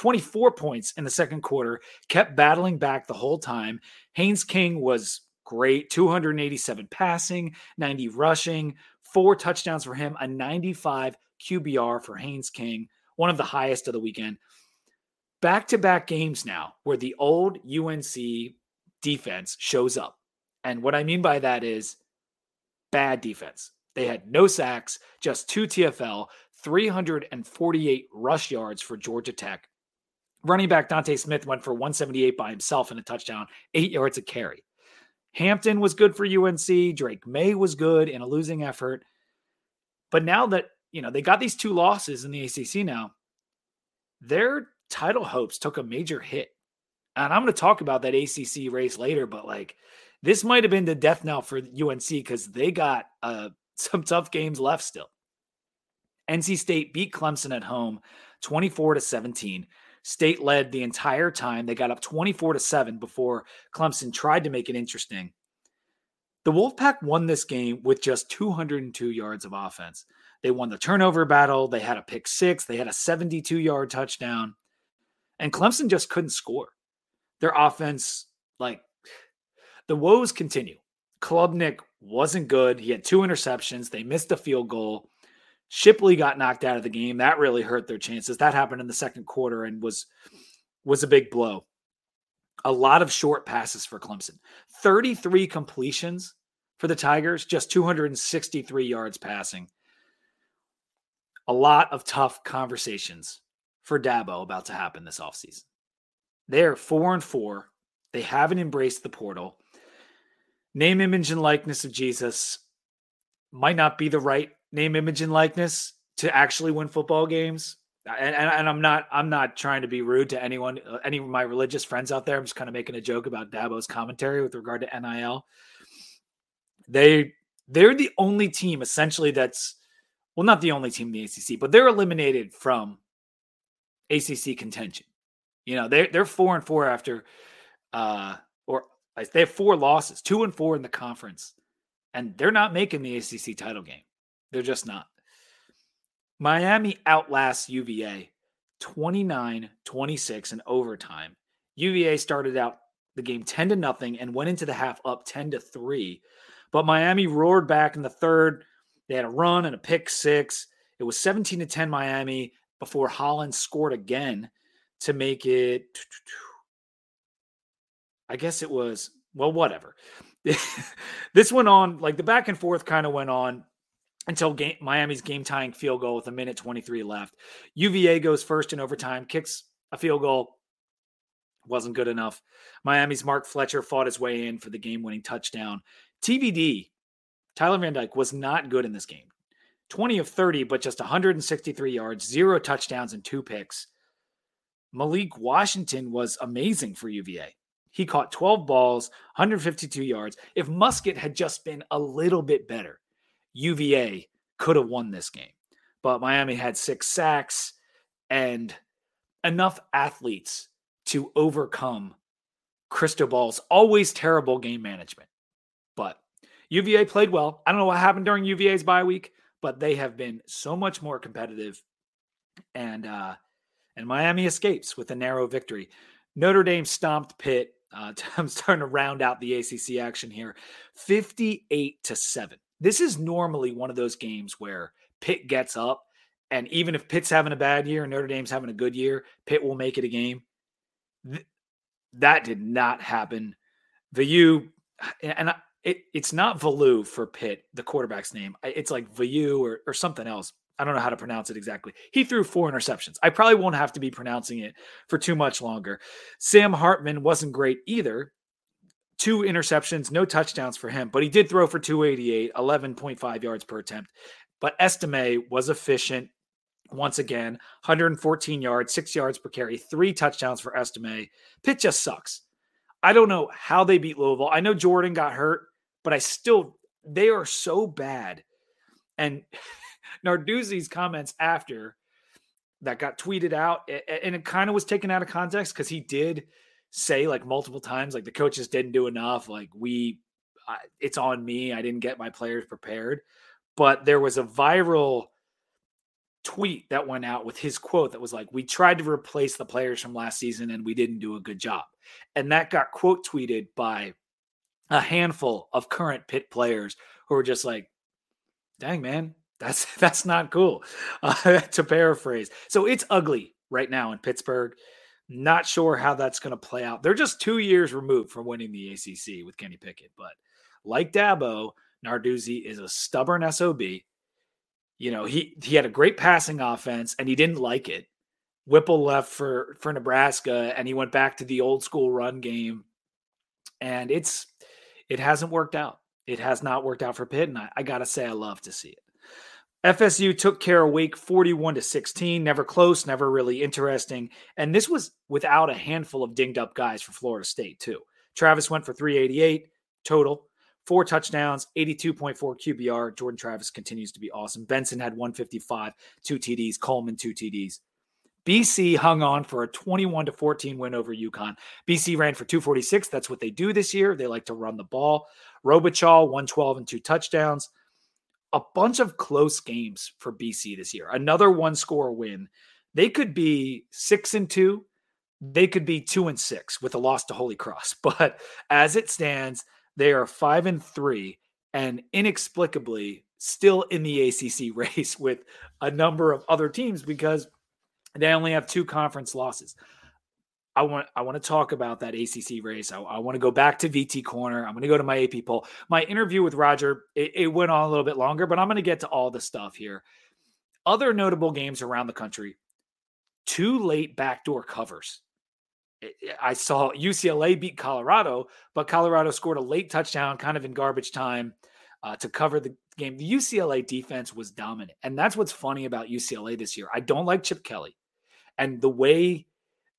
24 points in the second quarter, kept battling back the whole time. Haynes King was great, 287 passing, 90 rushing, four touchdowns for him, a 95 QBR for Haynes King, one of the highest of the weekend. Back to back games now where the old UNC defense shows up. And what I mean by that is bad defense. They had no sacks, just two TFL, 348 rush yards for Georgia Tech. Running back Dontae Smith went for 178 by himself and a touchdown, eight yards a carry. Hampton was good for UNC. Drake Maye was good in a losing effort. But now that, you know, they got these two losses in the ACC now, their title hopes took a major hit. And I'm going to talk about that ACC race later, but like this might have been the death knell for UNC because they got uh, some tough games left still. NC State beat Clemson at home 24 to 17. State led the entire time. They got up 24 to 7 before Clemson tried to make it interesting. The Wolfpack won this game with just 202 yards of offense. They won the turnover battle. They had a pick six. They had a 72 yard touchdown. And Clemson just couldn't score. Their offense, like, the woes continue. Klubnik wasn't good. He had two interceptions. They missed a field goal. Shipley got knocked out of the game. That really hurt their chances. That happened in the second quarter and was was a big blow. A lot of short passes for Clemson. 33 completions for the Tigers, just 263 yards passing. A lot of tough conversations for Dabo about to happen this offseason. They're four and four. They haven't embraced the portal name, image, and likeness of Jesus might not be the right name, image, and likeness to actually win football games. And, and, and, I'm not I'm not trying to be rude to anyone, uh, any of my religious friends out there. I'm just kind of making a joke about Dabo's commentary with regard to NIL. They they're the only team essentially that's well, not the only team in the ACC, but they're eliminated from ACC contention. You know, they're they're four and four after, uh, or they have four losses, two and four in the conference, and they're not making the ACC title game. They're just not. Miami outlasts UVA 29 26 in overtime. UVA started out the game 10 to nothing and went into the half up 10 to 3. But Miami roared back in the third. They had a run and a pick six. It was 17 to 10 Miami before Holland scored again to make it I guess it was well whatever. this went on like the back and forth kind of went on until game, Miami's game tying field goal with a minute 23 left. UVA goes first in overtime, kicks a field goal. Wasn't good enough. Miami's Mark Fletcher fought his way in for the game winning touchdown. TVD, Tyler Van Dyke, was not good in this game. 20 of 30, but just 163 yards, zero touchdowns, and two picks. Malik Washington was amazing for UVA. He caught 12 balls, 152 yards. If Muskett had just been a little bit better, UVA could have won this game. But Miami had six sacks and enough athletes to overcome Cristobal's always terrible game management. But UVA played well. I don't know what happened during UVA's bye week, but they have been so much more competitive. And uh, and Miami escapes with a narrow victory. Notre Dame stomped Pitt. Uh, I'm starting to round out the ACC action here, 58 to seven this is normally one of those games where Pitt gets up, and even if Pitt's having a bad year and Notre Dame's having a good year, Pitt will make it a game. Th- that did not happen. Vayu, and I, it, it's not Valu for Pitt, the quarterback's name. It's like Vayu or, or something else. I don't know how to pronounce it exactly. He threw four interceptions. I probably won't have to be pronouncing it for too much longer. Sam Hartman wasn't great either two interceptions, no touchdowns for him, but he did throw for 288, 11.5 yards per attempt. But Estime was efficient once again, 114 yards, six yards per carry, three touchdowns for Estime. Pitt just sucks. I don't know how they beat Louisville. I know Jordan got hurt, but I still, they are so bad. And Narduzzi's comments after that got tweeted out, and it kind of was taken out of context because he did say like multiple times like the coaches didn't do enough like we uh, it's on me i didn't get my players prepared. But there was a viral tweet that went out with his quote that was like we tried to replace the players from last season and we didn't do a good job. And that got quote tweeted by a handful of current Pitt players who were just like dang man that's that's not cool uh, to paraphrase. So it's ugly right now in pittsburgh not sure how that's going to play out. They're just two years removed from winning the ACC with Kenny Pickett, but like Dabo, Narduzzi is a stubborn sob. You know, he he had a great passing offense and he didn't like it. Whipple left for for Nebraska and he went back to the old school run game, and it's it hasn't worked out. It has not worked out for Pitt, and I, I gotta say I love to see it. FSU took care of Wake 41 to 16, never close, never really interesting. And this was without a handful of dinged up guys for Florida State, too. Travis went for 388 total, four touchdowns, 82.4 QBR. Jordan Travis continues to be awesome. Benson had 155, two TDs, Coleman, two TDs. BC hung on for a 21 to 14 win over UConn. BC ran for 246. That's what they do this year. They like to run the ball. Robichaux, 112 and two touchdowns a bunch of close games for BC this year. Another one score win. They could be six and two. They could be two and six with a loss to Holy Cross. But as it stands, they are five and three and inexplicably still in the ACC race with a number of other teams because they only have two conference losses. I want I want to talk about that ACC race. I, I, want to go back to VT corner. I'm going to go to my AP poll. My interview with Rodger it, it went on a little bit longer, but I'm going to get to all the stuff here. Other notable games around the country. Two late backdoor covers. I saw UCLA beat Colorado, but Colorado scored a late touchdown, kind of in garbage time, uh, to cover the game. The UCLA defense was dominant, and that's what's funny about UCLA this year. I don't like Chip Kelly, and the way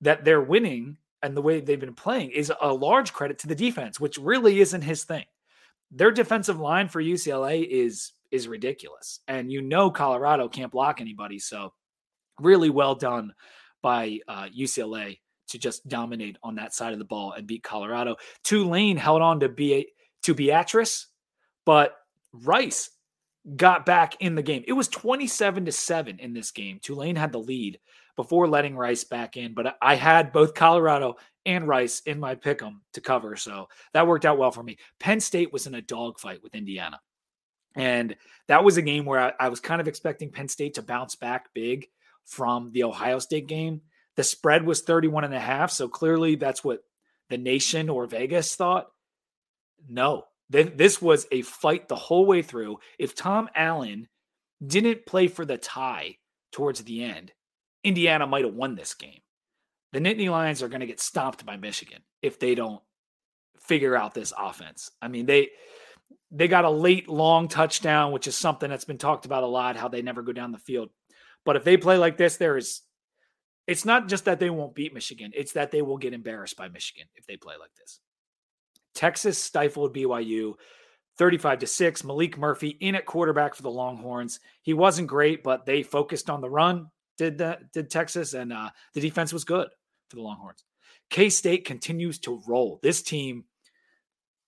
that they're winning and the way they've been playing is a large credit to the defense, which really isn't his thing. Their defensive line for UCLA is is ridiculous. And you know Colorado can't block anybody, so really well done by uh, UCLA to just dominate on that side of the ball and beat Colorado. Tulane held on to be to Beatrice, but Rice got back in the game. It was 27 to 7 in this game. Tulane had the lead before letting Rice back in, but I had both Colorado and Rice in my pick 'em to cover. So that worked out well for me. Penn State was in a dogfight with Indiana. And that was a game where I, I, was kind of expecting Penn State to bounce back big from the Ohio State game. The spread was 31 and a half. So clearly that's what the nation or Vegas thought. No, this was a fight the whole way through. If Tom Allen didn't play for the tie towards the end, Indiana might have won this game. The Nittany Lions are going to get stomped by Michigan if they don't figure out this offense. I mean, they they got a late long touchdown, which is something that's been talked about a lot, how they never go down the field. But if they play like this, there is it's not just that they won't beat Michigan, it's that they will get embarrassed by Michigan if they play like this. Texas stifled BYU 35 to 6. Maalik Murphy in at quarterback for the Longhorns. He wasn't great, but they focused on the run, did that, did Texas, and uh, the defense was good for the Longhorns. K State continues to roll. This team,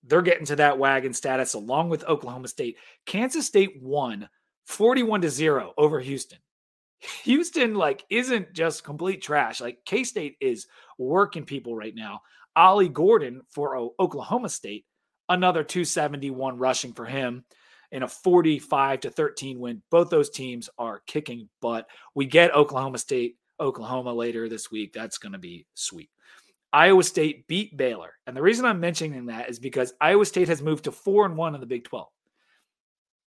they're getting to that wagon status along with Oklahoma State. Kansas State won 41 to 0 over Houston. Houston like isn't just complete trash. Like K State is working people right now. Ollie Gordon for Oklahoma State, another 271 rushing for him in a 45 to 13 win. Both those teams are kicking butt. We get Oklahoma State, Oklahoma later this week. That's going to be sweet. Iowa State beat Baylor. And the reason I'm mentioning that is because Iowa State has moved to 4 and 1 in the Big 12.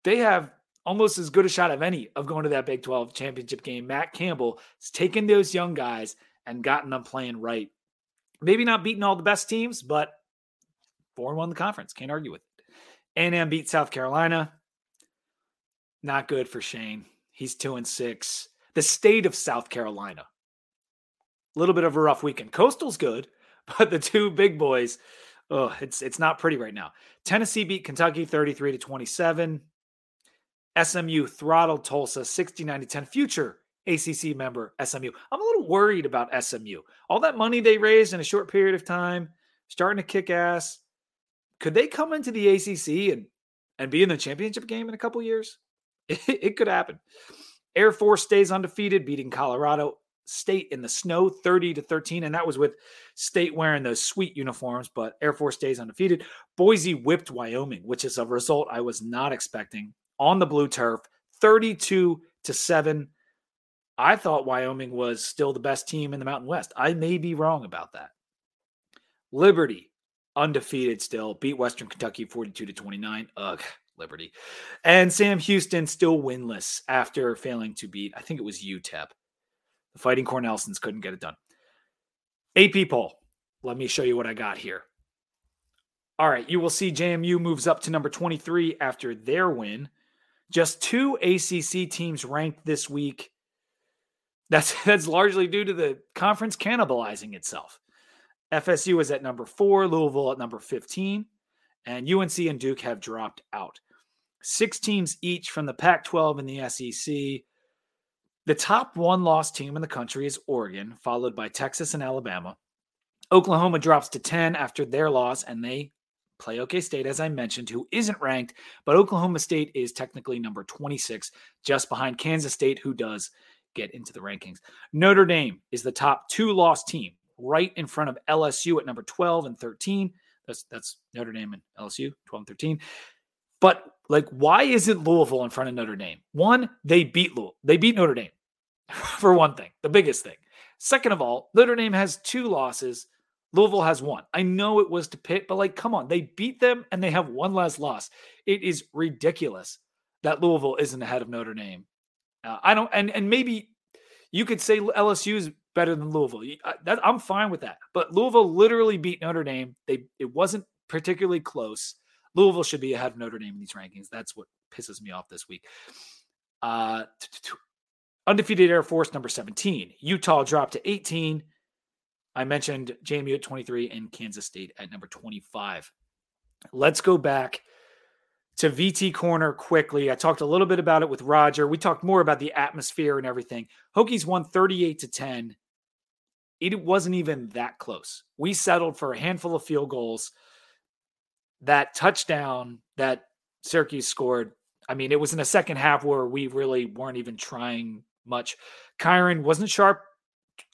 They have almost as good a shot of any of going to that Big 12 championship game. Matt Campbell has taken those young guys and gotten them playing right Maybe not beating all the best teams, but four and one the conference. Can't argue with it. A&M beat South Carolina. Not good for Shane. He's two and six. The state of South Carolina. A little bit of a rough weekend. Coastal's good, but the two big boys, oh, it's it's not pretty right now. Tennessee beat Kentucky 33 to 27. SMU throttled Tulsa 69 to 10. Future ACC member SMU. I'm a little worried about SMU. All that money they raised in a short period of time, starting to kick ass. Could they come into the ACC and and be in the championship game in a couple years? It, it could happen. Air Force stays undefeated, beating Colorado State in the snow 30 to 13. And that was with State wearing those sweet uniforms, but Air Force stays undefeated. Boise whipped Wyoming, which is a result I was not expecting on the blue turf 32 to 7. I thought Wyoming was still the best team in the Mountain West. I may be wrong about that. Liberty, undefeated still, beat Western Kentucky 42 to 29. Ugh, Liberty. And Sam Houston still winless after failing to beat, I think it was UTEP. The Fighting Cornelsons couldn't get it done. AP poll. Let me show you what I got here. All right, you will see JMU moves up to number 23 after their win. Just two ACC teams ranked this week that's that's largely due to the conference cannibalizing itself. FSU is at number four, Louisville at number 15, and UNC and Duke have dropped out. Six teams each from the Pac 12 and the SEC. The top one loss team in the country is Oregon, followed by Texas and Alabama. Oklahoma drops to 10 after their loss, and they play OK State, as I mentioned, who isn't ranked, but Oklahoma State is technically number 26, just behind Kansas State, who does get into the rankings. Notre Dame is the top two loss team, right in front of LSU at number 12 and 13. That's that's Notre Dame and LSU, 12 and 13. But like, why isn't Louisville in front of Notre Dame? One, they beat Louisville. They beat Notre Dame for one thing, the biggest thing. Second of all, Notre Dame has two losses. Louisville has one. I know it was to Pitt, but like, come on, they beat them and they have one less loss. It is ridiculous that Louisville isn't ahead of Notre Dame uh, I don't, and and maybe you could say LSU is better than Louisville. I, that, I'm fine with that. But Louisville literally beat Notre Dame. They it wasn't particularly close. Louisville should be ahead of Notre Dame in these rankings. That's what pisses me off this week. Uh, undefeated Air Force number 17. Utah dropped to 18. I mentioned JMU at 23 and Kansas State at number 25. Let's go back to VT Corner quickly. I talked a little bit about it with Rodger. We talked more about the atmosphere and everything. Hokies won 38 to 10 it wasn't even that close. We settled for a handful of field goals. That touchdown that Syracuse scored, I mean, it was in the second half where we really weren't even trying much. Kyron wasn't sharp,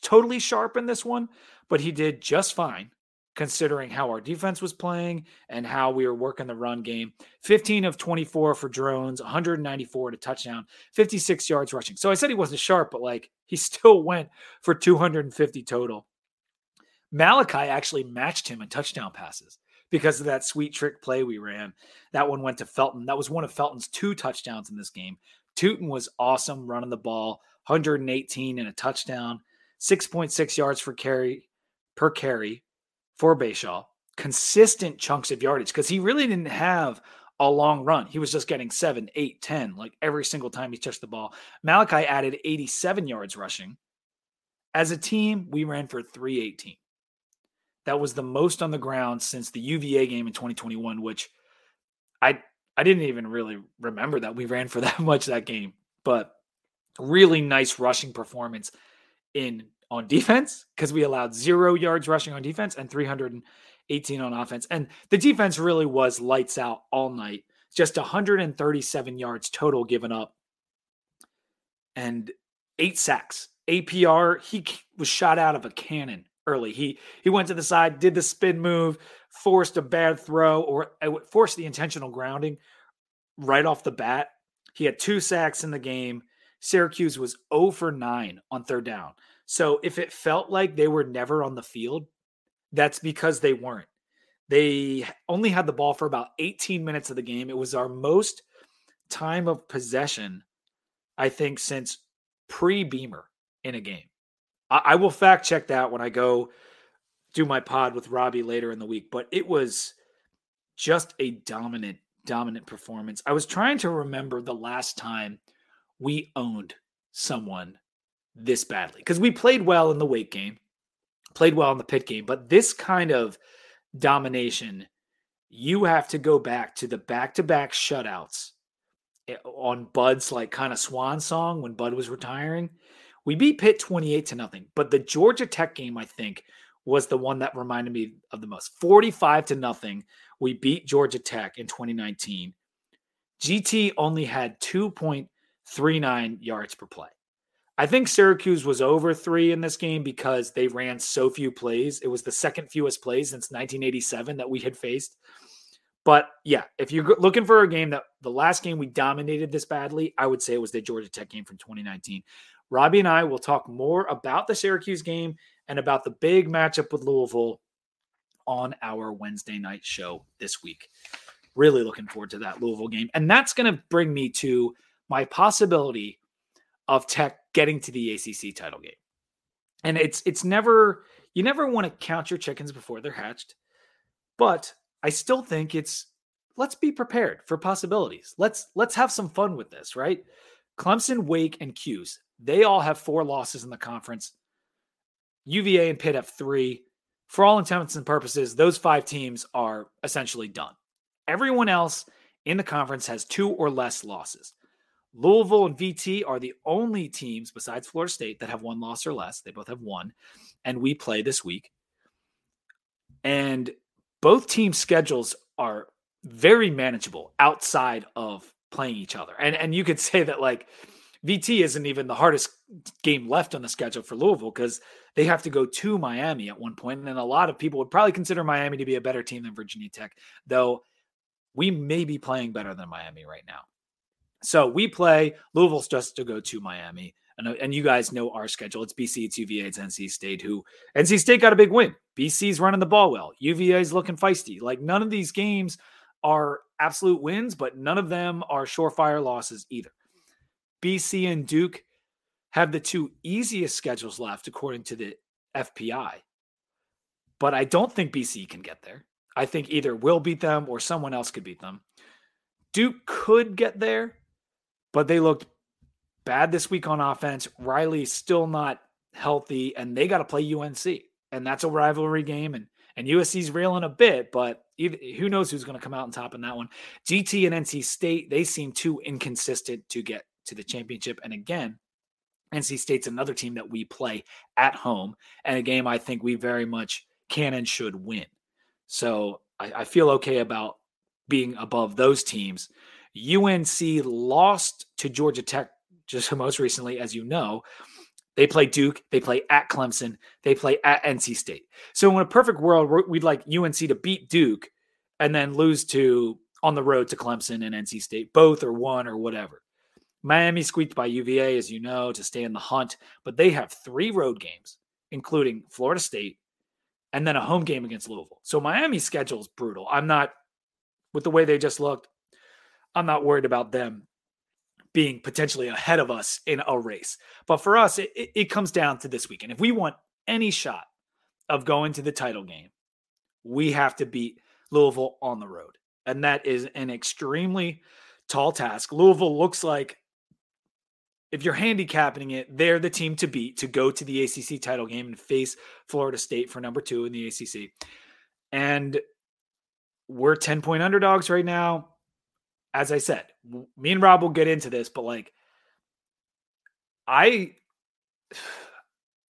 totally sharp in this one, but he did just fine considering how our defense was playing and how we were working the run game. 15 of 24 for Drones, 194 to touchdown, 56 yards rushing. So I said he wasn't sharp, but like he still went for 250 total. Malachi actually matched him in touchdown passes because of that sweet trick play we ran. That one went to Felton. That was one of Felton's two touchdowns in this game. Tuten was awesome running the ball, 118 and a touchdown, 6.6 yards for carry per carry, for Bhayshul, consistent chunks of yardage because he really didn't have a long run. He was just getting seven, eight, 10, like every single time he touched the ball. Malachi added 87 yards rushing. As a team, we ran for 318. That was the most on the ground since the UVA game in 2021, which I I didn't even really remember that we ran for that much that game. But really nice rushing performance in on defense because we allowed zero yards rushing on defense and 318 on offense. And the defense really was lights out all night. Just 137 yards total given up and eight sacks. APR, he was shot out of a cannon early. He he went to the side, did the spin move, forced a bad throw or uh, forced the intentional grounding right off the bat. He had two sacks in the game. Syracuse was 0 for 9 on third down. So if it felt like they were never on the field, that's because they weren't. They only had the ball for about 18 minutes of the game. It was our most time of possession, I think, since pre Beamer in a game. I, I, will fact check that when I go do my pod with Robbie later in the week, but it was just a dominant, dominant performance. I was trying to remember the last time we owned someone this badly because we played well in the weight game, played well in the Pitt game, but this kind of domination, you have to go back to the back to back shutouts eh, on Bud's like kind of swan song when Bud was retiring. We beat Pitt 28 to nothing, but the Georgia Tech game, I think, was the one that reminded me of the most 45 to nothing. We beat Georgia Tech in 2019. GT only had 2.39 yards per play. I think Syracuse was over three in this game because they ran so few plays. It was the second fewest plays since 1987 that we had faced. But yeah, if you're looking for a game that the last game we dominated this badly, I would say it was the Georgia Tech game from 2019. Robbie and I will talk more about the Syracuse game and about the big matchup with Louisville on our Wednesday night show this week. Really looking forward to that Louisville game. And that's going to bring me to my possibility of Tech getting to the ACC title game. And it's it's never you never want to count your chickens before they're hatched. But I still think it's let's be prepared for possibilities. Let's let's have some fun with this, right? Clemson, Wake, and Cuse, they all have four losses in the conference. UVA and Pitt have three. For all intents and purposes, those five teams are essentially done. Everyone else in the conference has two or less losses. Louisville and VT are the only teams besides Florida State that have one loss or less. They both have one. And we play this week. And both teams' schedules are very manageable outside of playing each other. And and you could say that like VT isn't even the hardest game left on the schedule for Louisville because they have to go to Miami at one point. And a lot of people would probably consider Miami to be a better team than Virginia Tech, though we may be playing better than Miami right now. So we play Louisville's just to go to Miami. And, uh, and you guys know our schedule. It's BC, it's UVA, it's NC State, who NC State got a big win. BC's running the ball well. UVA is looking feisty. Like none of these games are absolute wins, but none of them are surefire losses either. BC and Duke have the two easiest schedules left, according to the FPI. But I don't think BC can get there. I think either we'll beat them or someone else could beat them. Duke could get there, but they looked bad this week on offense. Riley's still not healthy, and they got to play UNC, and that's a rivalry game. And and USC's reeling a bit, but either, who knows who's going to come out on top in that one? GT and NC State they seem too inconsistent to get to the championship. And again, NC State's another team that we play at home, and a game I think we very much can and should win. So I, I feel okay about being above those teams. UNC lost to Georgia Tech just most recently, as you know. They play Duke, they play at Clemson, they play at NC State. So, in a perfect world, we'd like UNC to beat Duke and then lose to on the road to Clemson and NC State, both or one or whatever. Miami squeaked by UVA, as you know, to stay in the hunt, but they have three road games, including Florida State, and then a home game against Louisville. So Miami's schedule is brutal. I'm not, with the way they just looked, I'm not worried about them being potentially ahead of us in a race. But for us, it, it comes down to this weekend. If we want any shot of going to the title game, we have to beat Louisville on the road. And that is an extremely tall task. Louisville looks like if you're handicapping it, they're the team to beat to go to the ACC title game and face Florida State for number two in the ACC. And we're 10 point underdogs right now. As I said, me and Rob will get into this, but like, I.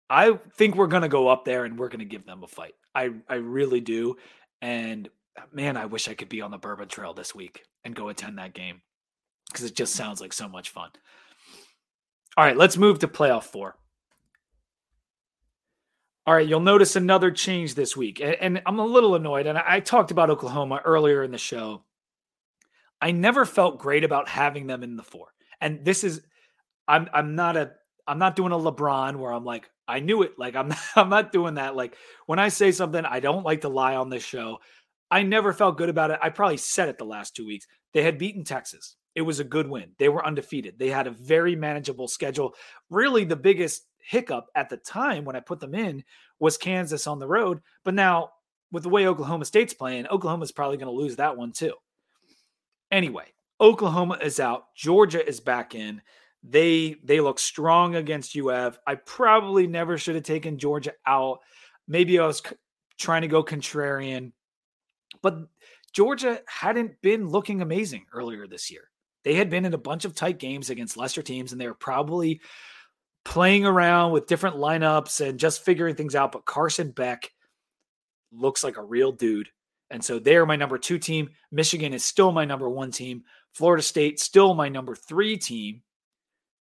I think we're to go up there and we're to give them a fight. I I really do. And man, I wish I could be on the Bourbon Trail this week and go attend that game because it just sounds like so much fun. All right, let's move to playoff four. All right, you'll notice another change this week. And, and I'm a little annoyed. And I, I talked about Oklahoma earlier in the show. I never felt great about having them in the four. And this is I'm I'm not a I'm not doing a LeBron where I'm like, I knew it. Like I'm I'm not doing that. Like when I say something, I don't like to lie on this show. I never felt good about it. I probably said it the last two weeks. They had beaten Texas. It was a good win. They were undefeated. They had a very manageable schedule. Really, the biggest hiccup at the time when I put them in was Kansas on the road. But now, with the way Oklahoma State's playing, Oklahoma's probably going to lose that one too. Anyway, Oklahoma is out. Georgia is back in. They they look strong against UF. I probably never should have taken Georgia out. Maybe I was c- trying to go contrarian, but Georgia hadn't been looking amazing earlier this year. They had been in a bunch of tight games against lesser teams, and they were probably playing around with different lineups and just figuring things out. But Carson Beck looks like a real dude. And so they're my number two team. Michigan is still my number one team. Florida State still my number three team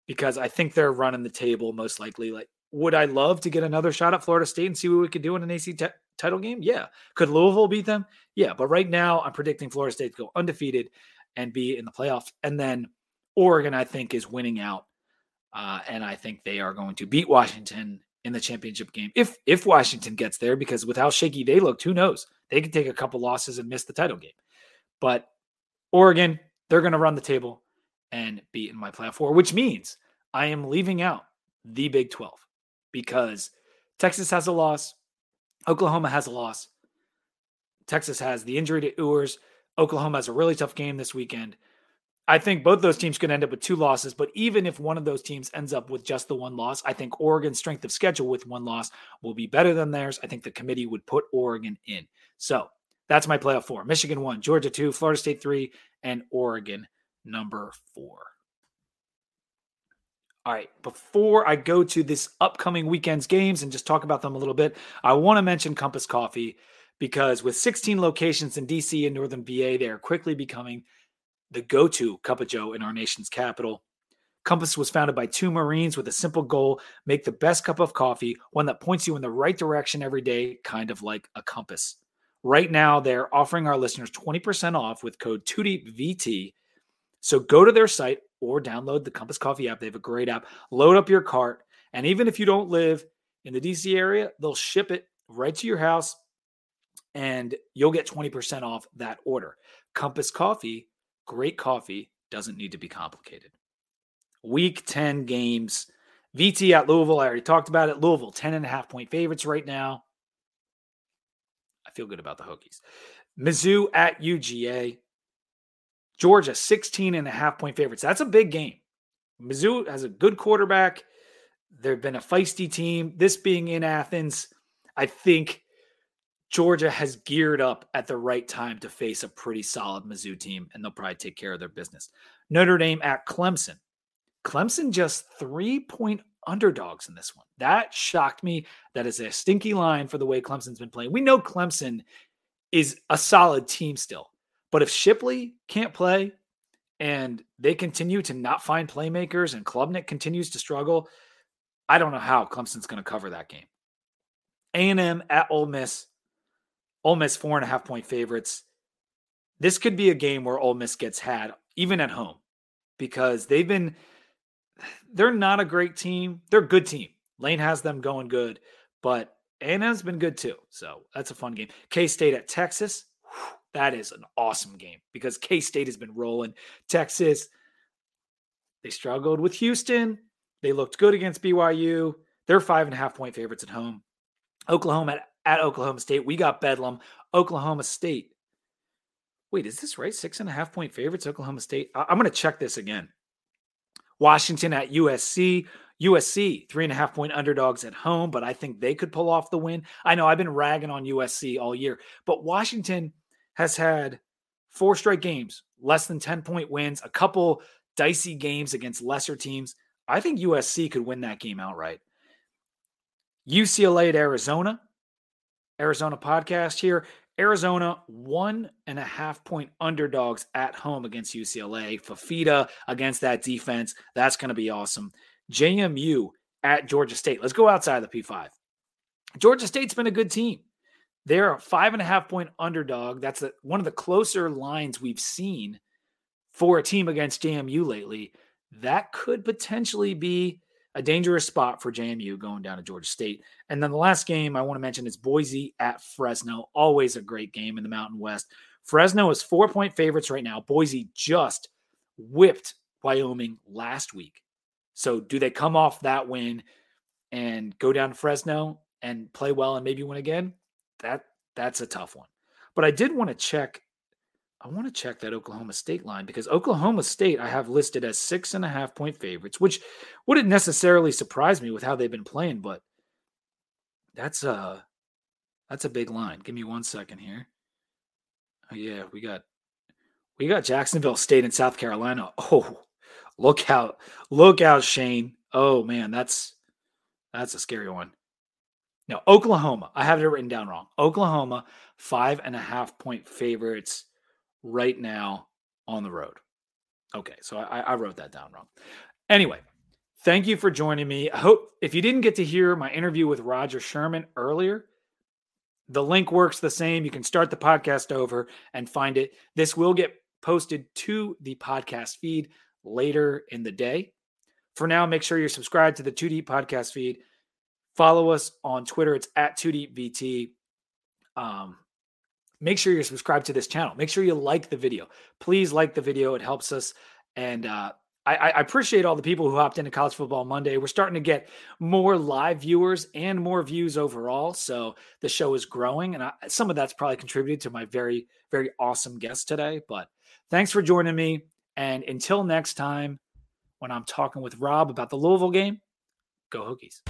because I think they're running the table most likely. Like, would I love to get another shot at Florida State and see what we could do in an AC t- title game? Yeah. Could Louisville beat them? Yeah. But right now, I'm predicting Florida State to go undefeated and be in the playoffs. And then Oregon, I think, is winning out. Uh, and I think they are going to beat Washington in the championship game if if Washington gets there, because with how shaky they looked, who knows? They could take a couple losses and miss the title game. But Oregon, they're going to run the table and be in my playoff four, which means I am leaving out the Big 12 because Texas has a loss, Oklahoma has a loss, Texas has the injury to Ewers. Oklahoma has a really tough game this weekend. I think both those teams could end up with two losses, but even if one of those teams ends up with just the one loss, I think Oregon's strength of schedule with one loss will be better than theirs. I think the committee would put Oregon in. So that's my playoff four Michigan one, Georgia two, Florida State three, and Oregon number four. All right, before I go to this upcoming weekend's games and just talk about them a little bit, I want to mention Compass Coffee because with 16 locations in DC and Northern VA, they are quickly becoming the go to Cup of Joe in our nation's capital. Compass was founded by two Marines with a simple goal make the best cup of coffee, one that points you in the right direction every day, kind of like a compass. Right now, they're offering our listeners 20% off with code TUDIVT. So go to their site or download the Compass Coffee app. They have a great app. Load up your cart. And even if you don't live in the DC area, they'll ship it right to your house and you'll get 20% off that order. Compass Coffee, great coffee, doesn't need to be complicated. Week 10 games. VT at Louisville, I already talked about it. Louisville, 10 and a half point favorites right now. I feel good about the Hokies. Mizzou at UGA. Georgia, 16 and a half point favorites. That's a big game. Mizzou has a good quarterback. They've been a feisty team. This being in Athens, I think Georgia has geared up at the right time to face a pretty solid Mizzou team, and they'll probably take care of their business. Notre Dame at Clemson. Clemson just three point underdogs in this one. That shocked me. That is a stinky line for the way Clemson's been playing. We know Clemson is a solid team still, but if Shipley can't play and they continue to not find playmakers and Klubnik continues to struggle, I don't know how Clemson's going to cover that game. A&M at Ole Miss. Ole Miss four and a half point favorites. This could be a game where Ole Miss gets had even at home because they've been they're not a great team. They're a good team. Lane has them going good, but A&M's been good too. So that's a fun game. K-State at Texas. that is an awesome game because K-State has been rolling. Texas, they struggled with Houston. They looked good against BYU. They're five and a half point favorites at home. Oklahoma at, at Oklahoma State. We got Bedlam. Oklahoma State. Wait, is this right? Six and a half point favorites, Oklahoma State. I- I'm going to check this again. Washington at USC. USC, three and a half point underdogs at home, but I think they could pull off the win. I know I've been ragging on USC all year, but Washington has had four straight games, less than 10 point wins, a couple dicey games against lesser teams. I think USC could win that game outright. UCLA at Arizona. Arizona podcast here. Arizona, one and a half point underdogs at home against UCLA. Fifita against that defense. That's going to be awesome. JMU at Georgia State. Let's go outside the P5. Georgia State's been a good team. They're a five and a half point underdog. That's a, one of the closer lines we've seen for a team against JMU lately. That could potentially be a dangerous spot for JMU going down to Georgia State. And then the last game I want to mention is Boise at Fresno. Always a great game in the Mountain West. Fresno is four point favorites right now. Boise just whipped Wyoming last week. So do they come off that win and go down to Fresno and play well and maybe win again? That that's a tough one. But I did want to check I want to check that Oklahoma State line because Oklahoma State I have listed as six and a half point favorites, which wouldn't necessarily surprise me with how they've been playing, but that's a that's a big line. Give me one second here. Oh yeah, we got we got Jacksonville State and South Carolina. Oh, look out, look out, Shane. Oh man, that's that's a scary one. No, Oklahoma. I have it written down wrong. Oklahoma, five and a half point favorites right now on the road. Okay, so I, I wrote that down wrong. Anyway, thank you for joining me. I hope if you didn't get to hear my interview with Rodger Sherman earlier, the link works the same. You can start the podcast over and find it. This will get posted to the podcast feed later in the day. For now, make sure you're subscribed to the 2D podcast feed. Follow us on Twitter. It's at 2DVT. Um, make sure you're subscribed to this channel. Make sure you like the video. Please like the video. It helps us. And uh, I, I, appreciate all the people who hopped into College Football Monday. We're starting to get more live viewers and more views overall. So the show is growing. And I, some of that's probably contributed to my very, very awesome guest today. But thanks for joining me. And until next time, when I'm talking with Rob about the Louisville game, go Hokies.